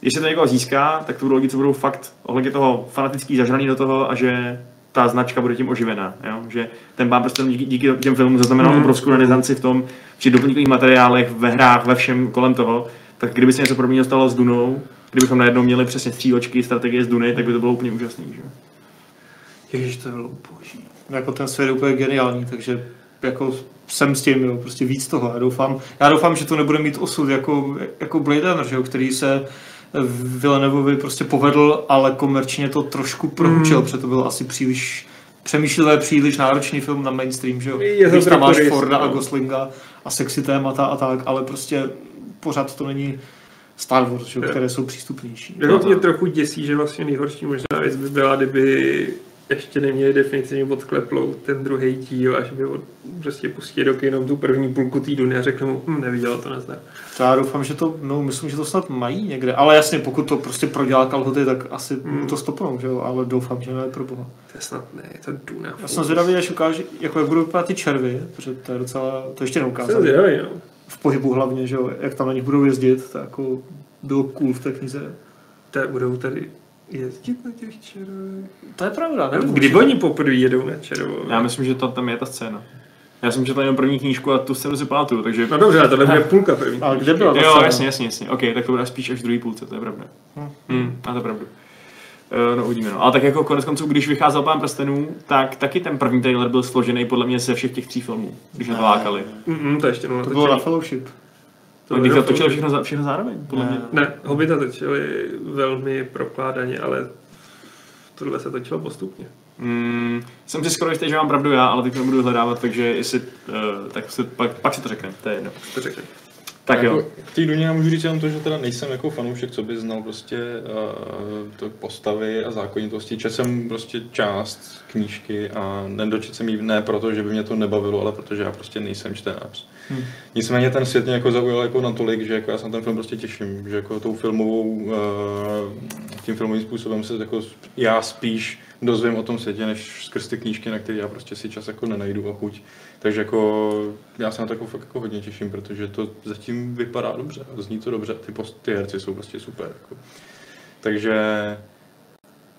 jestli to někoho získá, tak to budou lidi, co budou fakt ohledně toho fanatický zažraný do toho a že ta značka bude tím oživená. Jo? Že ten pán prostě díky, díky těm filmům zaznamenal Mm. obrovskou renesanci v tom, při doplňkových materiálech, ve hrách, ve všem kolem toho. Tak kdyby se něco podobného stalo s Dunou, kdybychom najednou měli přesně stříločky, strategie z Duny, tak by to bylo úplně úžasné. Že? Ježiš, to je boží. Jako ten svět je úplně geniální, takže jako jsem s tím, jo, prostě víc toho. Já doufám, já doufám, že to nebude mít osud jako, jako Blade Runner, že jo, který se Villeneuvovi prostě povedl, ale komerčně to trošku prohučil, Mm. protože to bylo asi příliš přemýšlivé, příliš náročný film na mainstream, že jo. Je Víš, tam máš Forda a no. Goslinga a sexy témata a tak, ale prostě pořád to není Star Wars, že jo, které jsou přístupnější. Jako to- mě trochu děsí, že vlastně nejhorší možná věc by byla, kdyby ještě neměli definitivně odkleplou ten druhý díl, až by od, prostě pustili do jenom tu první půlku týdnu a řeknu mu, hm, neviděl to nezdá. Já doufám, že to, no myslím, že to snad mají někde, ale jasně, pokud to prostě prodělá kalhoty, tak asi Mm. to stopnou, že jo, ale doufám, že ne pro boha. To je snad ne, je to Duna. Já jsem zvědavý, až ukáže, jako jak budou vypadat ty červy, protože to je docela, to ještě Jsem neukázali. zvědavý, no. V pohybu hlavně, že jo, jak tam na nich budou jezdit, to jako bylo cool v té knize. Tak budou tady jezdit na těch červech. To je pravda, nevím. Kdy oni poprvé jedou na červou? Já myslím, že to tam je ta scéna. Já jsem četl jenom první knížku a tu scénu si pamatuju, takže... No dobře, ale tohle bude půlka první. Ale kde byla ta Jo, scéna? jasně, jasně, jasně. OK, tak to bude spíš až v druhé půlce, to je pravda. Hm. Hmm, a to je pravda. Uh, no uvidíme, no. Ale tak jako konec konců, když vycházel Pán prstenů, tak taky ten první trailer byl složený podle mě ze všech těch tří filmů, když na to lákali. Mm, to ještě no, To bylo na Fellowship. To To bylo to Fellowship. všechno, za- všechno zároveň, podle Ne. mě. Ne, Hobbita točili velmi prokládaně, ale tohle se točilo postupně. Mm, jsem si skoro jistý, že mám pravdu já, ale teď to nebudu hledávat, takže jestli, uh, tak si, pak, pak si to řekneme, to je jedno. To řekli. Tak jo. Jako, v té Duně já můžu říct jenom to, že teda nejsem jako fanoušek, co by znal prostě uh, to postavy a zákonitosti. Četl jsem prostě část knížky a nedočetl jsem ji ne proto, že by mě to nebavilo, ale protože já prostě nejsem čtenář. Hmm. Nicméně ten svět mě jako zaujal jako natolik, že jako já se na ten film prostě těším, že jako tou filmovou, uh, tím filmovým způsobem se jako já spíš dozvím o tom světě, než skrz ty knížky, na které já prostě si čas jako nenajdu a chuť. Takže jako já se na to jako, fakt jako hodně těším, protože to zatím vypadá dobře, zní to dobře, ty, post, ty herci jsou prostě super. Jako. Takže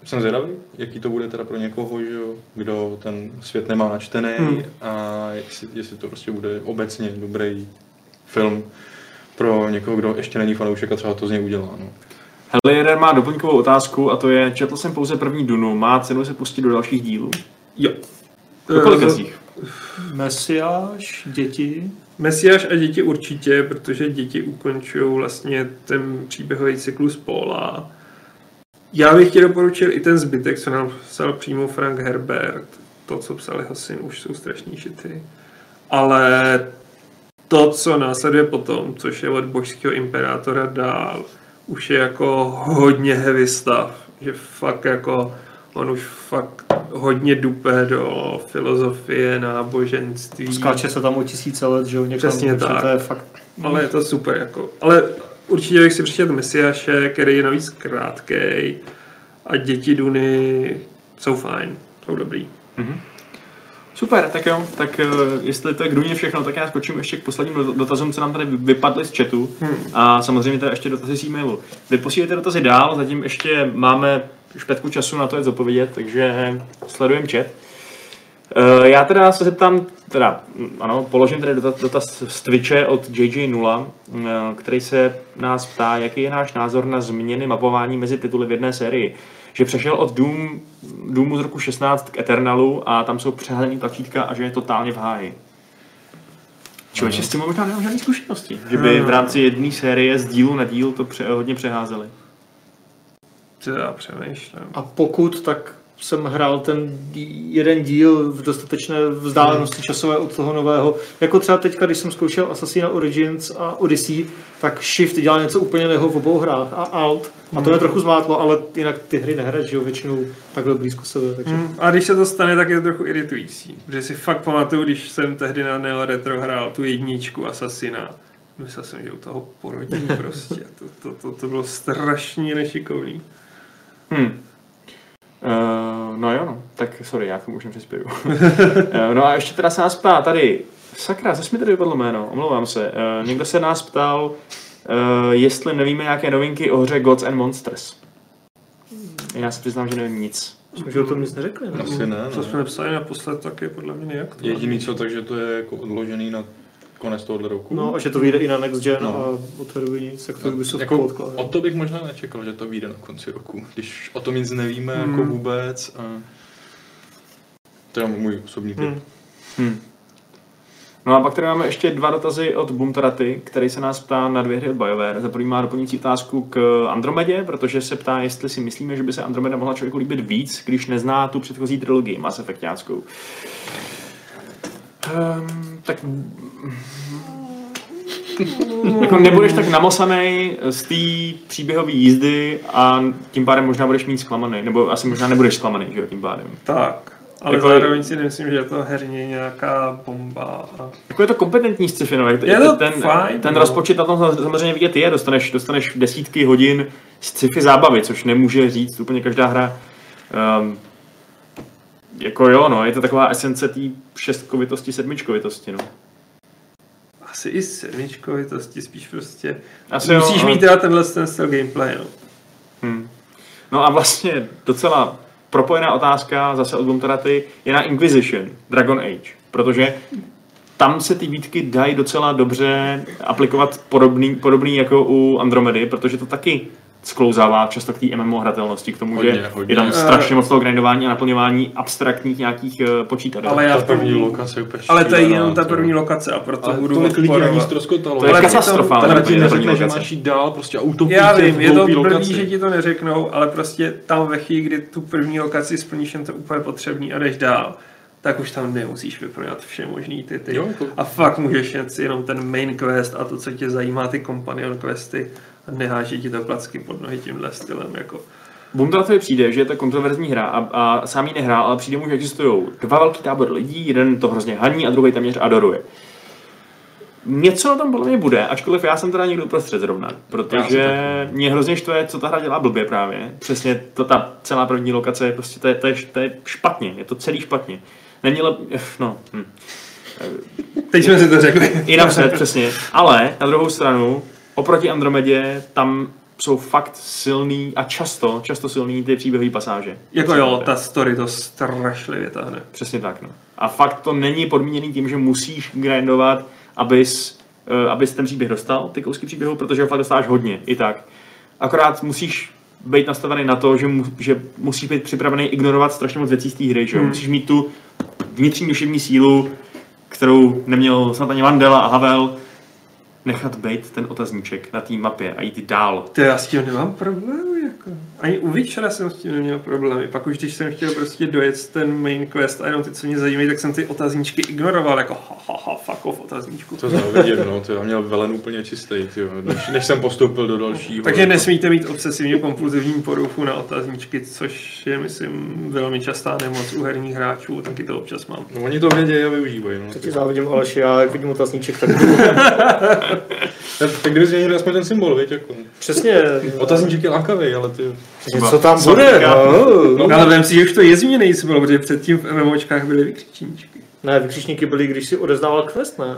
jsem zvědavý, jaký to bude teda pro někoho, že jo, kdo ten svět nemá načtený Hmm. a jestli, jestli to prostě bude obecně dobrý film pro někoho, kdo ještě není fanoušek a třeba to z něj udělá. No. Hele, jeden má doplňkovou otázku a to je, četl jsem pouze první Dunu, má cenu se pustit do dalších dílů? Jo. Do kolika Eh, z nich? Mesiáš, děti, Mesiáš a děti určitě, protože děti ukončují vlastně ten příběhový cyklus Paula. Já bych ti doporučil i ten zbytek, co nám psal přímo Frank Herbert. To, co psal jeho syn, už jsou strašný šity. Ale to, co následuje potom, což je od božského imperátora dál, už je jako hodně heavy stav. Že fakt jako on už fakt hodně dupe do filozofie, náboženství. skáče se tam o tisíce let, že jo, Přesně tak. to je fakt, Ale je to super, jako. Ale určitě bych si přečetl Mesiáše, který je navíc krátkej a děti Duny jsou fajn, jsou dobrý. Super, tak jo, tak uh, jestli to je k Duně všechno, tak já skočím ještě k posledním do- dotazům, co nám tady vypadly z chatu Hmm. a samozřejmě teda ještě dotazy z e-mailu. Vy posílejte dotazy dál, zatím ještě máme špetku času na to je zodpovědět, takže sledujeme chat. Uh, já teda se zeptám, teda, mm, ano, položím tedy dotaz, dotaz z Twitche od JJ0, uh, který se nás ptá, jaký je náš názor na změny mapování mezi tituly v jedné sérii. Že přešel od Doom, Doomu z roku 16 k Eternalu a tam jsou přehlený tlačítka a že je totálně v háji. Člověče, s tím možná nemám žádné zkušenosti. Že by v rámci jedné série z dílu na díl to pře- hodně přeházeli. Co já přemýšlím. A pokud, tak jsem hrál ten jeden díl v dostatečné vzdálenosti časové od toho nového. Jako třeba teďka, když jsem zkoušel Assassina Origins a Odyssey, tak Shift dělal něco úplně jiného v obou hrách a Alt. A to mě trochu zmátlo, ale jinak ty hry nehraješ, že jo, většinou takhle blízko sebe. Takže... Hmm, a když se to stane, tak je to trochu iritující. Protože si fakt pamatuju, když jsem tehdy na Neo Retro hrál tu jedničku Assassina. Myslel jsem, že u toho porodí prostě. To, to, to, to bylo strašně nešikovný. Hm. Uh, no jo, no. Tak sorry, já k tomu už nepřispěju. uh, no a ještě teda se nás ptá tady, sakra, zase mi tady vypadlo jméno, omlouvám se. Uh, někdo se nás ptal, uh, jestli nevíme nějaké novinky o hře Gods and Monsters. Já se přiznám, že nevím nic. Jsme, že o tom nic neřekli. Ne? Asi ne, Co ne. jsme nepsali naposled, tak je podle mě nejaktuální. Jediný co, takže to je jako odložený na konec tohohle roku. No a že to vyjde i na Next Gen No. a od té doby nic, jak to No, by se jako, o to bych možná nečekal, že to vyjde na konci roku, když o tom nic nevíme Hmm. jako vůbec. A... To je můj osobní tip. Hmm. Hm. No a pak tady máme ještě dva dotazy od Bumtaraty, který se nás ptá na dvě hry od BioWare. Za první má doplňující otázku k Andromedě, protože se ptá, jestli si myslíme, že by se Andromeda mohla člověku líbit víc, když nezná tu předchozí trilogii Mass Effectáckou. Um, tak jako nebudeš tak namosaný z té příběhové jízdy a tím pádem možná budeš mít zklamaný, nebo asi možná nebudeš zklamaný, že jo, tím pádem. Tak, ale Jako- zároveň si nemyslím, že je to herně nějaká bomba. A... Jako je to kompetentní sci-fi, no, Je to ten, fajn, ten no. rozpočet na tom samozřejmě vidět je, dostaneš, dostaneš desítky hodin sci-fi zábavy, což nemůže říct úplně každá hra. Um, jako jo, no, je to taková esence té šestkovitosti, sedmičkovitosti, no. Asi i sedmičkovitosti, spíš prostě. Asi Musíš jo, mít ale- teda tenhle ten styl gameplay, no. Hmm. No a vlastně docela propojená otázka zase od Gumtaraty je na Inquisition, Dragon Age, protože tam se ty výtky dají docela dobře aplikovat podobný, podobný jako u Andromedy, protože to taky sklouzává často k té MMO hratelnosti, k tomu, Hodně, že hodně. je tam strašně moc toho grindování a naplňování abstraktních nějakých uh, počítačů. Ale já Ta první lokace je úplně Ale to je jenom ta to- první lokace a proto Ale budu tolik lidí na ní podporovat. ztroskotalo. To je katastrofa, to- ale to ti první neřekne, že lokace. máš jít dál, prostě autopilot Já vím, je to blbý, lokaci. že ti to neřeknou, ale prostě tam ve chvíli, kdy tu první lokaci splníš jen to úplně potřebný a jdeš dál, tak už tam nemusíš vyplňovat vše možný ty ty. Jo, jako- A fakt můžeš jet si jenom ten main quest a to, co tě zajímá, ty companion questy neháží ti to placky pod nohy tímhle stylem. Jako. Bumdratovi přijde, že je to kontroverzní hra a, a sám ji nehrál, ale přijde mu, že existují dva velký tábor lidí, jeden to hrozně haní a druhý téměř adoruje. Něco na tom podle mě bude, ačkoliv já jsem teda někdo uprostřed zrovna, protože mě hrozně štve, co ta hra dělá blbě právě. Přesně to, ta celá první lokace, je prostě to je, to, je, to je špatně, je to celý špatně. Není lep, no, hm. Teď jsme si to řekli. I napřed, přesně. Ale na druhou stranu, oproti Andromedě, tam jsou fakt silný a často, často silný ty příběhové pasáže. Jako jo, ta story to strašlivě tahne. Přesně tak, no. A fakt to není podmíněný tím, že musíš grindovat, abys, uh, abys ten příběh dostal, ty kousky příběhu, protože ho fakt dostáváš hodně, i tak. Akorát musíš být nastavený na to, že, mu, že musíš být připravený ignorovat strašně moc věcí z té hry, že jo? Hmm. Musíš mít tu vnitřní duševní sílu, kterou neměl snad ani Mandela a Havel, nechat být ten otazníček na té mapě a jít dál. To já s tím nemám problémy, jako. Ani u Witchera jsem s tím neměl problémy. Pak už když jsem chtěl prostě dojet ten main quest a jenom ty, co mě zajímají, tak jsem ty otazníčky ignoroval, jako ha, ha, ha fuck off otazníčku. To závidím, no, to já měl velen úplně čistý, tyjo, než, než jsem postoupil do dalšího. Takže nesmíte mít obsesivně kompulzivní poruchu na otazníčky, což je, myslím, velmi častá nemoc u herních hráčů, taky to občas mám. No, oni to vědějí a využívají. No. To ti závidím, Aleši, já jak vidím otazníček, tak Tak, tak kdyby změnili aspoň ten symbol, víš, jako. přesně, Otazníček je lákavý, ale ty... co tam bude, říká? no. No, ale vem si, že už to je změněný symbol, protože předtím v MMOčkách byly vykřičníčky. Ne, vykřičníky byly, když si odezdával quest, ne?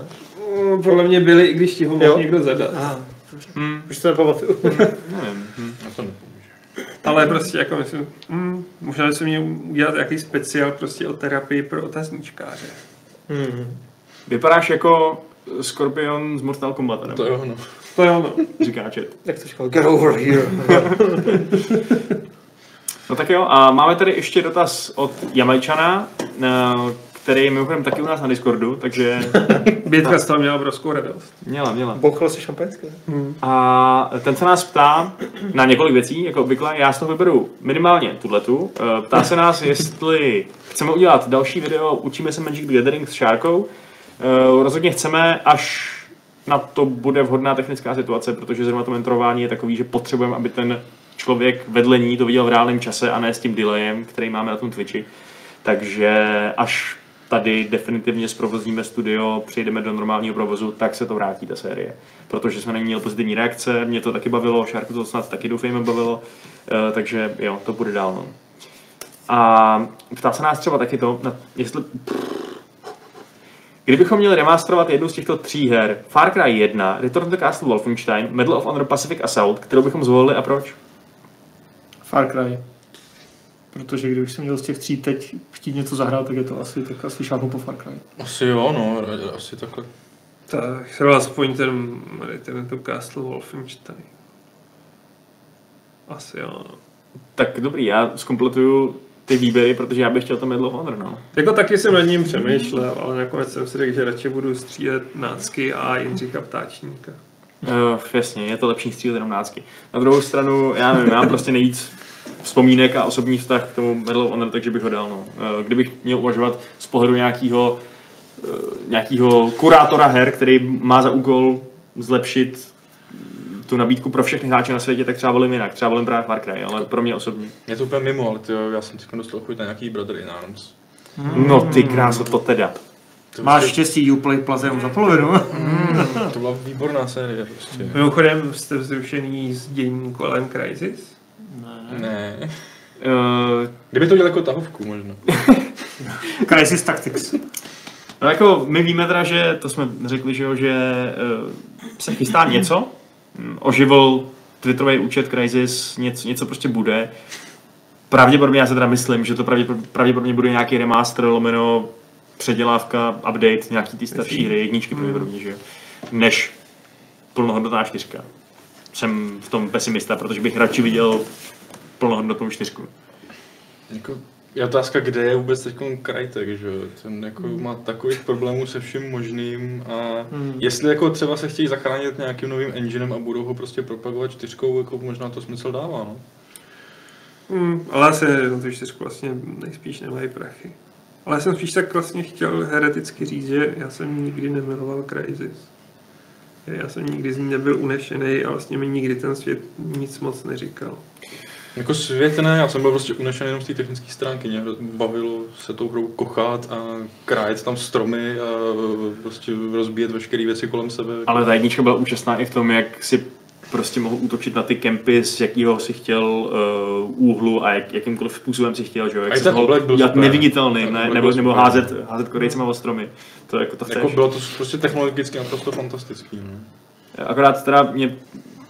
Mm, Podle mě byly, i když ti ho mohl někdo zadat. Ah, Hmm, už to nepamatuju. nevím. Hm. To nepomůže. Ale prostě jako myslím, mm, možná by se měl udělat jaký speciál prostě o terapii pro otazníčkáře. Hmm. Vypadáš jako Scorpion z Mortal Kombat, nebo? To jo, no. To jo, no. Říká chat. Jak to říkal? Get over here. No tak jo, a máme tady ještě dotaz od Jamajčana, eh, který je mimochodem taky u nás na Discordu, takže Bětka z toho měla obrovskou radost. měla, měla. Bouchalo si šampaňské. A ten se nás ptá na několik věcí, jako obvykle. Já z toho vyberu minimálně tuhletu. Eh, Ptá se nás, jestli chceme udělat další video Učíme se Magic the Gathering s Šárkou. Eh, Rozhodně chceme, až na to bude vhodná technická situace, protože zrovna to mentorování je takový, že potřebujeme, aby ten člověk vedle ní to viděl v reálném čase a ne s tím delayem, který máme na tom Twitchi. Takže až tady definitivně zprovozíme studio, přejdeme do normálního provozu, tak se to vrátí ta série. Protože jsme na ní měli pozitivní reakce, mě to taky bavilo, Šárku to snad taky doufejme bavilo, eh, takže jo, to bude dál. No. A ptá se nás třeba taky to, jestli... Kdybychom měli remasterovat jednu z těchto tří her, Far Cry 1, Return to Castle Wolfenstein, Medal of Honor Pacific Assault, kterou bychom zvolili a proč? Far Cry. Protože kdybych si měl z těch tří teď chtít něco zahrát, tak je to asi, tak asi šáhnu po Far Cry. Asi jo, no, asi takhle. Tak třeba aspoň ten Return to Castle Wolfenstein. Asi jo. no. Tak dobrý, já zkompletuju ty výběry, protože já bych chtěl to Medal of Honor, no. Jako taky jsem nad ním přemýšlel, ale nakonec jsem si řekl, že radši budu střílet nácky a Jindřicha Ptáčníka. Uh, jasně, je to lepší střílet jenom nácky. Na druhou stranu, já nevím, já mám prostě nejvíc vzpomínek a osobní vztah k tomu Medal of Honor, takže bych ho dal. No. Uh, kdybych měl uvažovat z pohledu nějakého uh, nějakého kurátora her, který má za úkol zlepšit tu nabídku pro všechny hráče na světě, tak třeba volím jinak. Třeba volím právě Far Cry, ale pro mě osobně. Je to úplně mimo, ale tyjo, já jsem teď dostal chuť na nějaký Brother in Arms. No ty kráso, to teda. To Máš prostě- štěstí, Uplay Plaza jenom za polovinu. To byla výborná série prostě. Mimochodem jste vzrušený s děním kolem Crysis? Ne. Uh, Kdyby to dělal jako tahovku možná. Crisis Tactics. No jako my víme teda, že to jsme řekli, že, jo, že uh, se chystá něco, mm, oživil Twitterový účet Crysis, něco, něco prostě bude. Pravděpodobně já se teda myslím, že to pravděpodobně, pravděpodobně bude nějaký remaster, lomeno předělávka, update, nějaký ty starší hry, jedničky pravděpodobně, že než plnohodnotná čtyřka. Jsem v tom pesimista, protože bych radši viděl plnohodnotnou čtyřku. Jako, je otázka, kde je vůbec teď Krajtek, že? Ten jako má takových problémů se vším možným a jestli jako třeba se chtějí zachránit nějakým novým enginem a budou ho prostě propagovat čtyřkou, jako možná to smysl dává, no. Hmm, ale asi na tu čtyřku vlastně nejspíš nemají prachy. Ale já jsem spíš tak vlastně chtěl hereticky říct, že já jsem nikdy nemiloval Crysis. Já jsem nikdy z ní nebyl unešený a vlastně mi nikdy ten svět nic moc neříkal. Jako svět ne, já jsem byl prostě unešený jenom z té technické stránky. Mě bavilo se tou hrou kochat a krájet tam stromy a prostě rozbíjet veškeré věci kolem sebe. Ale ta jednička byla úžasná i v tom, jak si prostě mohl útočit na ty kempy, z jakého si chtěl uh, úhlu a jak, jakýmkoliv způsobem si chtěl, že jo? Jak si mohl byl dělat super. neviditelný, ne, nebo, nebo házet, házet korejcema o stromy. To jako to Jako bylo to prostě technologicky naprosto fantastický. No. Akorát teda mě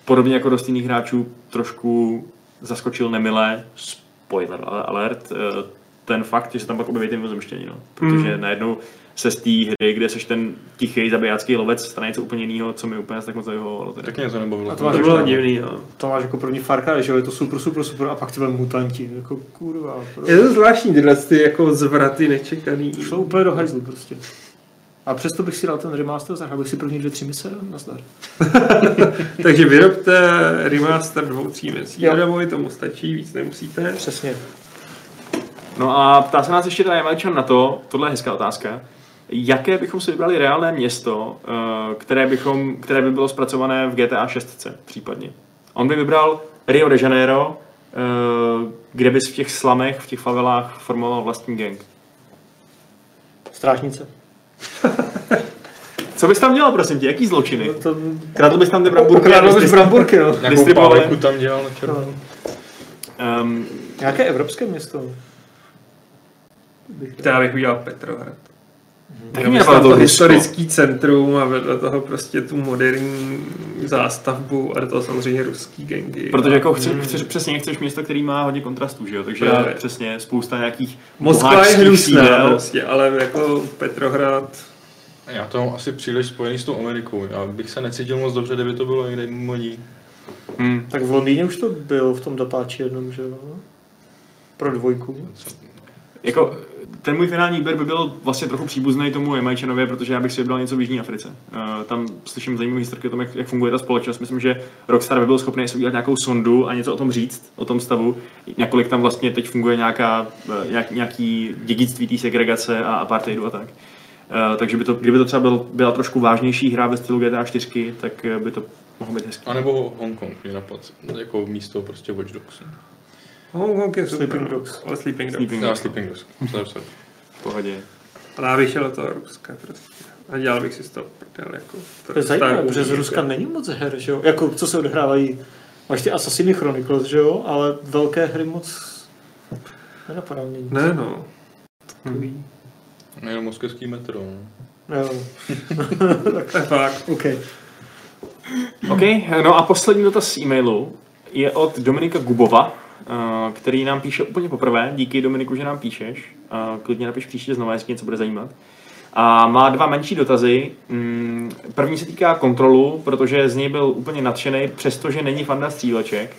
podobně jako dost jiných hráčů trošku zaskočil nemilé, spoiler alert, eh, ten fakt, že se tam pak objeví ty mimozemštění, no. Protože Hmm. najednou se z té hry, kde seš ten tichý zabijácký lovec, stane něco úplně jiného, co mi úplně tak moc nevyhovovalo. teda. Tak mě to nebavilo. A to máš To bylo divný, no. To máš jako první Far Cry, že jo, je to super, super, super a pak ty mutanti, jako kurva. Je to zvláštní tyhle ty jako zvraty nečekaný. Šlo úplně do hajzlu prostě. A přesto bych si dal ten remaster, zahrál bych si první dvě, tři mise nazdar. Takže vyrobte remaster dvou, tří misí. Adamovi tomu stačí, víc nemusíte. Přesně. No a ptá se nás ještě teda Jamalčan na to, tohle je hezká otázka, jaké bychom si vybrali reálné město, eh, které, bychom, které by bylo zpracované v GTA 6 případně. On by vybral Rio de Janeiro, eh, kde bys v těch slamech, v těch favelách formoval vlastní gang. Strážnice. Co bys tam dělal, prosím tě, jaký zločiny? No to... Kradl bys tam ty bramburky? Ukradl bys bramburky, no. Nějakou páleku tam dělal na černo. Um, Nějaké evropské město. Já bych udělal Petrohrad. Taky Měl mě to to historický centrum a vedle toho prostě tu moderní zástavbu a do toho samozřejmě ruský gengy. Protože jako A- chce, chceš, přesně chceš město, který má hodně kontrastů, že jo? Takže Právě. přesně spousta nějakých Moskva je hnusná prostě, ale jako Petrohrad Já to mám asi příliš spojený s tou Amerikou. Já bych se necítil moc dobře, kdyby to bylo někde mimo ní. Hmm. Tak v Londýně už to bylo v tom datáči jednom, že jo? Pro dvojku. Jako, ten můj finální výběr by byl vlastně trochu příbuzný tomu Jamajčanově, protože já bych si vybral něco v Jižní Africe. Uh, tam slyším zajímavé historky o tom, jak, jak funguje ta společnost. Myslím, že Rockstar by byl schopný si udělat nějakou sondu a něco o tom říct, o tom stavu. Nakolik tam vlastně teď funguje nějaká, eh, nějak, nějaký dědictví té segregace a apartheidu a tak. Uh, takže by to, kdyby to třeba byl, byla trošku vážnější hra ve stylu GTA 4, tak by to mohlo být hezké. A nebo Hongkong mě napadl, jako místo prostě Watch Dogs. Hong Kong je super, Sleeping Dogs. ale Sleeping Dogs. Sleeping Dogs. Sleeping Dogs. Pohodě. A já bych šel do toho Ruska prostě. A dělal bych si z toho prdel jako. To je zajímavé, protože z Ruska není moc her, že jo? Jako, co se odehrávají. Máš ty Assassiny Chronicles, že jo? Ale velké hry moc nenapadá mě nic. Ne no. Takový. Nejenom moskevský metro. No. Jo, To je fakt. OK. OK, no a poslední dotaz z e-mailu je od Dominika Gubova, který nám píše úplně poprvé. Díky Dominiku, že nám píšeš. Eh, Klidně napiš příště znova, jestli něco bude zajímat. A má dva menší dotazy. Mm, První se týká kontrolu, protože z něj byl úplně nadšený, přestože není fanda stříleček.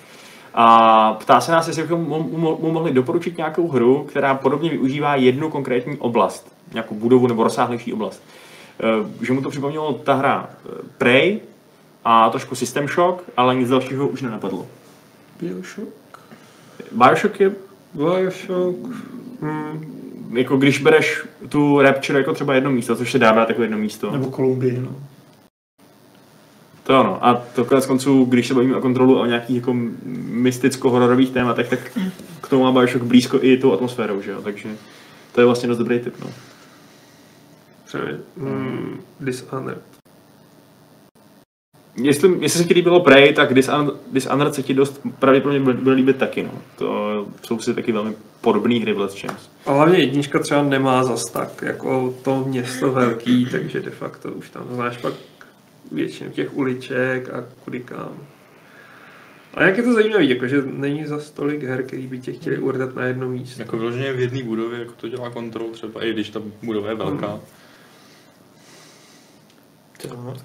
A ptá se nás, jestli bychom mu, mohli doporučit nějakou hru, která podobně využívá jednu konkrétní oblast, nějakou budovu nebo rozsáhlejší oblast. Eh, Že mu to připomnělo ta hra eh, Prey a trošku System Shock, ale nic dalšího už nenapadlo. Bioshock. Bioshock je Bioshock. Hmm. jako když bereš tu Rapture jako třeba jedno místo, což se dá brát jako jedno místo. Nebo Kolumbii, no. To ano. A to konec konců, když se bavíme o kontrolu a o nějakých jako mysticko-hororových tématech, tak k tomu má Bioshock blízko i tou atmosférou, že jo? Takže to je vlastně dost dobrý tip, no. Přemýšlím. Hmm. Dishonored. Jestli, jestli se ti líbilo Prey, tak Dishon- Dishonored se ti dost pravděpodobně bude, líbit taky, no. To jsou si taky velmi podobné hry v Let's Chance. A hlavně jednička třeba nemá zas tak jako to město velký, takže de facto už tam znáš pak většinu těch uliček a kudy kam. A jak je to zajímavé, jakože není za tolik her, který by tě chtěli urdat na jedno místo. Jako vyloženě v jedné budově, jako to dělá kontrol třeba, i když ta budova je velká. To,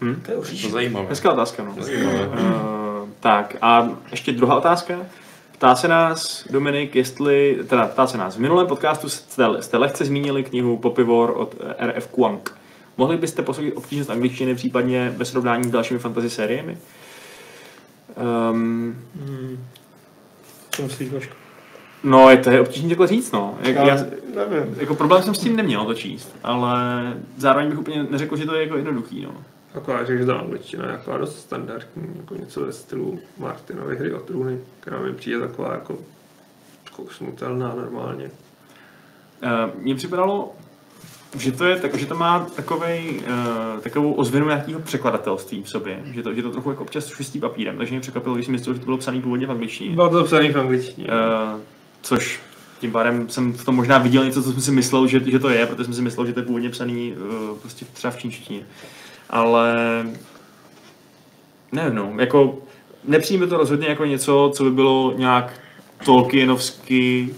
Hm? to je To už je zajímavé. Hezká otázka, no. Zajímavé. Uh, tak a ještě druhá otázka. Ptá se nás, Dominik, jestli, teda ptá se nás, v minulém podcastu jste, jste lehce zmínili knihu Popivor od eh, RF Kuang. Mohli byste posoudit obtížnost angličtiny, případně ve srovnání s dalšími fantasy sériemi? Um, Hmm. Co myslíš, Vašku? no, je to je obtížné takhle říct, no. Jak, Já já, nevím. jako problém jsem s tím neměl to číst, ale zároveň bych úplně neřekl, že to je jako jednoduchý, no. Taková, ta angličtina je taková dost standardní, jako něco ve stylu Martinovy hry o trůny, která mi přijde taková jako kousnutelná normálně. Uh, Mně připadalo, že to, je, tak, že to má takovej, uh, takovou ozvěnu nějakého překladatelství v sobě, že to, že to trochu jako občas šustí papírem, takže mě překvapilo, když jsem myslel, že to bylo psané původně v angličtině. Bylo to psaný v angličtině. Uh, což tím pádem jsem v tom možná viděl něco, co jsem si myslel, že, že to je, protože jsem si myslel, že to je původně psaný uh, prostě třeba v čínštině. Ale nevím, no, jako nepřijme to rozhodně jako něco, co by bylo nějak Tolkienovsky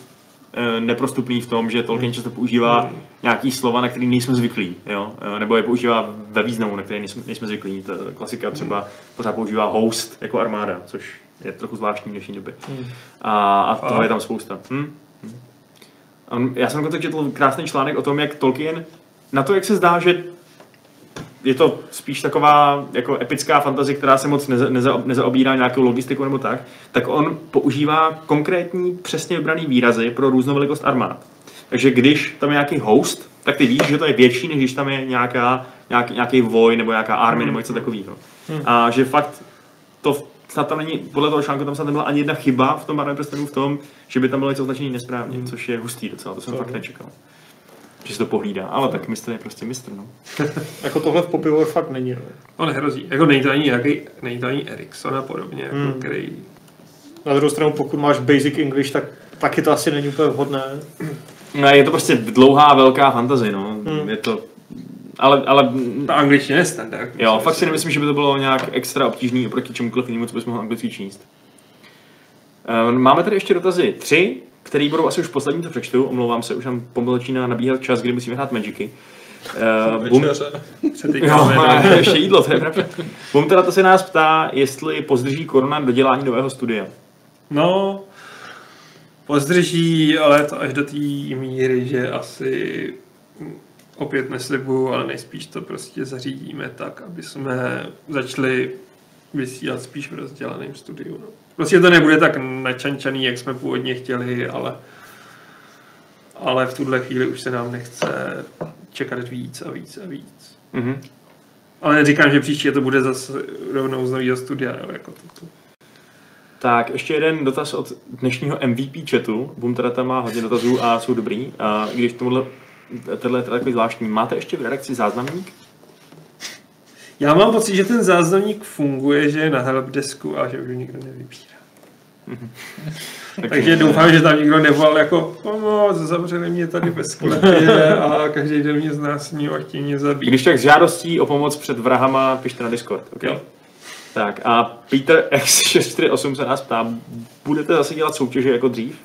eh, neprostupný v tom, že Tolkien často používá nějaký slova, na který nejsme zvyklí, jo? Eh, nebo je používá ve významu, na který nejsme, nejsme zvyklí. Ta klasika třeba pořád používá host jako armáda, což je trochu zvláštní v dnešní době. A, a toho je tam spousta. Hm? Hm. Já jsem dokonce četl krásný článek o tom, jak Tolkien, na to, jak se zdá, že je to spíš taková jako epická fantazie, která se moc neza, neza, nezaobírá nějakou logistiku nebo tak, tak on používá konkrétní, přesně vybraný výrazy pro různou velikost armád. Takže když tam je nějaký host, tak ty víš, že to je větší, než když tam je nějaká, nějak, nějaký voj nebo nějaká army nebo něco takového. A že fakt to snad tam není, podle toho článku tam snad nebyla ani jedna chyba v tom barvém prstenu v tom, že by tam bylo něco označený nesprávně, což je hustý docela, to jsem fakt nečekal. Že se to pohlídá, ale tak mistr je prostě mistr, no. Jako tohle v Popivor fakt není, no. On nehrozí. Jako není to ani, nějaký, není to ani Ericsson a podobně, jako, Hmm. který... Na druhou stranu, pokud máš basic English, tak taky to asi není úplně vhodné. No, je to prostě dlouhá, velká fantazie, no. Hmm. Je to... Ale, ale Ta angličtina je standardní. jo, fakt si nemyslím, že by to bylo nějak extra obtížný oproti čemukoliv jinému, co bys mohl anglicky číst. Eh, Máme tady ještě dotazy tři, které budou asi už poslední, co přečtu. Omlouvám se, už nám pomalu začíná nabíhat čas, kdy musíme hrát Magicy. Uh, Bum, Večeře. jo, ještě jídlo, to je pravda. Bum teda to se nás ptá, jestli pozdrží korona dodělání nového studia. No, pozdrží, ale to až do té míry, že asi opět neslibuju, ale nejspíš to prostě zařídíme tak, aby jsme začali vysílat spíš v rozdělaném studiu. No. Prostě to nebude tak načančaný, jak jsme původně chtěli, ale, ale v tuhle chvíli už se nám nechce čekat víc a víc a víc. Mhm. Ale neříkám, že příště to bude zase rovnou z nového studia, jo, jako to, to. Tak, ještě jeden dotaz od dnešního MVP chatu. Bum teda tam má hodně dotazů a jsou dobrý. A když tomuhle, tenhle je teda takový zvláštní. Máte ještě v redakci záznamník? Já mám pocit, že ten záznamník funguje, že je na helpdesku a že už ho nikdo nevybírá. Takže doufám, že tam nikdo nevolal jako pomoc, zavřeli mě tady ve sklepě a každý den mě znásilní a chtějí mě zabít. Když tak s žádostí o pomoc před vrahama pište na Discord. Okay? Jo. Tak a Peter X648 se nás ptá, budete zase dělat soutěže jako dřív?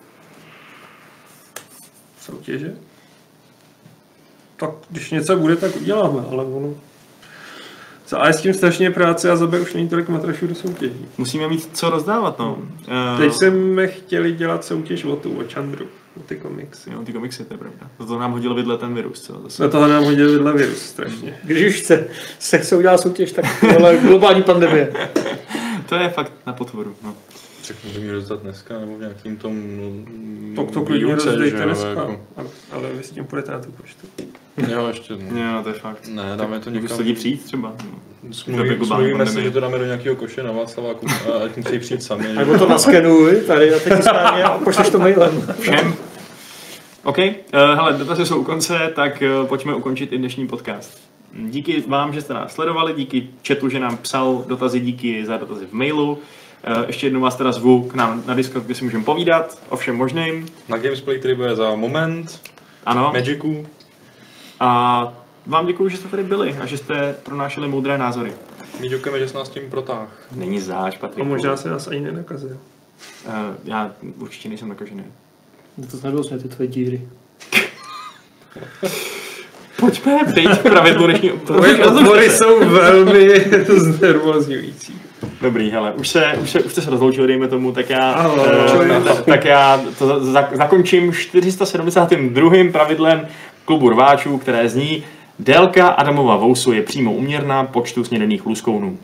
Soutěže? Tak když něco bude, tak uděláme, ale ono... Za A je s tím strašně práce a za B už není tolik matrašů do soutěží. Musíme mít co rozdávat, no. Uh, Teď jsme chtěli dělat soutěž o tu, o Chandru, o ty komiksy. Jo, ty komiksy, to je pravda. To nám hodil vidle ten virus, co zase. Na toho nám hodil vidle virus strašně. Když už chce, se chce udělat soutěž, tak ale globální pandemie. To je fakt na potvoru, no. Že mi rozdat dneska, nebo v nějakým tom mm, Tak to klidně výuce, rozdejte že dneska. jako. Ale, ale vy s tím půjdete na tu poštu. Jo, ještě ne. Jo, to je fakt. Ne, dáme to Někam. lidi přijít třeba. No. Smluvíme, smluvíme si, že to dáme do nějakého koše na Václaváku a ať musí přijít sami. Nebo to naskenuj tady na té tiskárně a pošleš to mailem. Všem. OK, uh, hele, dotazy jsou u konce, tak uh, pojďme ukončit i dnešní podcast. Díky vám, že jste nás sledovali, díky chatu, že nám psal dotazy, díky za dotazy v mailu. Uh, ještě jednou vás teda zvu k nám na Discord, kde si můžeme povídat o všem možným. Na Gamesplay, který bude za moment, Ano. Magicu, A vám děkuji, že jste tady byli a že jste pronášeli moudré názory. my děkujeme, že jsi nás tím protáh. Není záč, A Patrik. možná se nás ani nenakazil. Uh, já určitě nejsem nakažený. To nebylo jsme ty tvoje díry. Pojďme teď k pravidlu dnešního... Tvoje odbory jsou velmi znervozňující. Dobrý, hele, už, se, už, se, už jste se rozloučili, dejme tomu, tak já, Ahoj. eh, tak, tak já to za, za, zakončím 472. pravidlem klubu rváčů, které zní Délka Adamova vousu je přímo uměrná počtu snědených luskounů.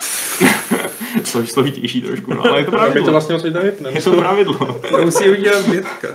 Slož, složitější trošku, no, ale je to to pravidlo. vlastně asi tady vypneme. Je to pravidlo. To musí udělat Větka.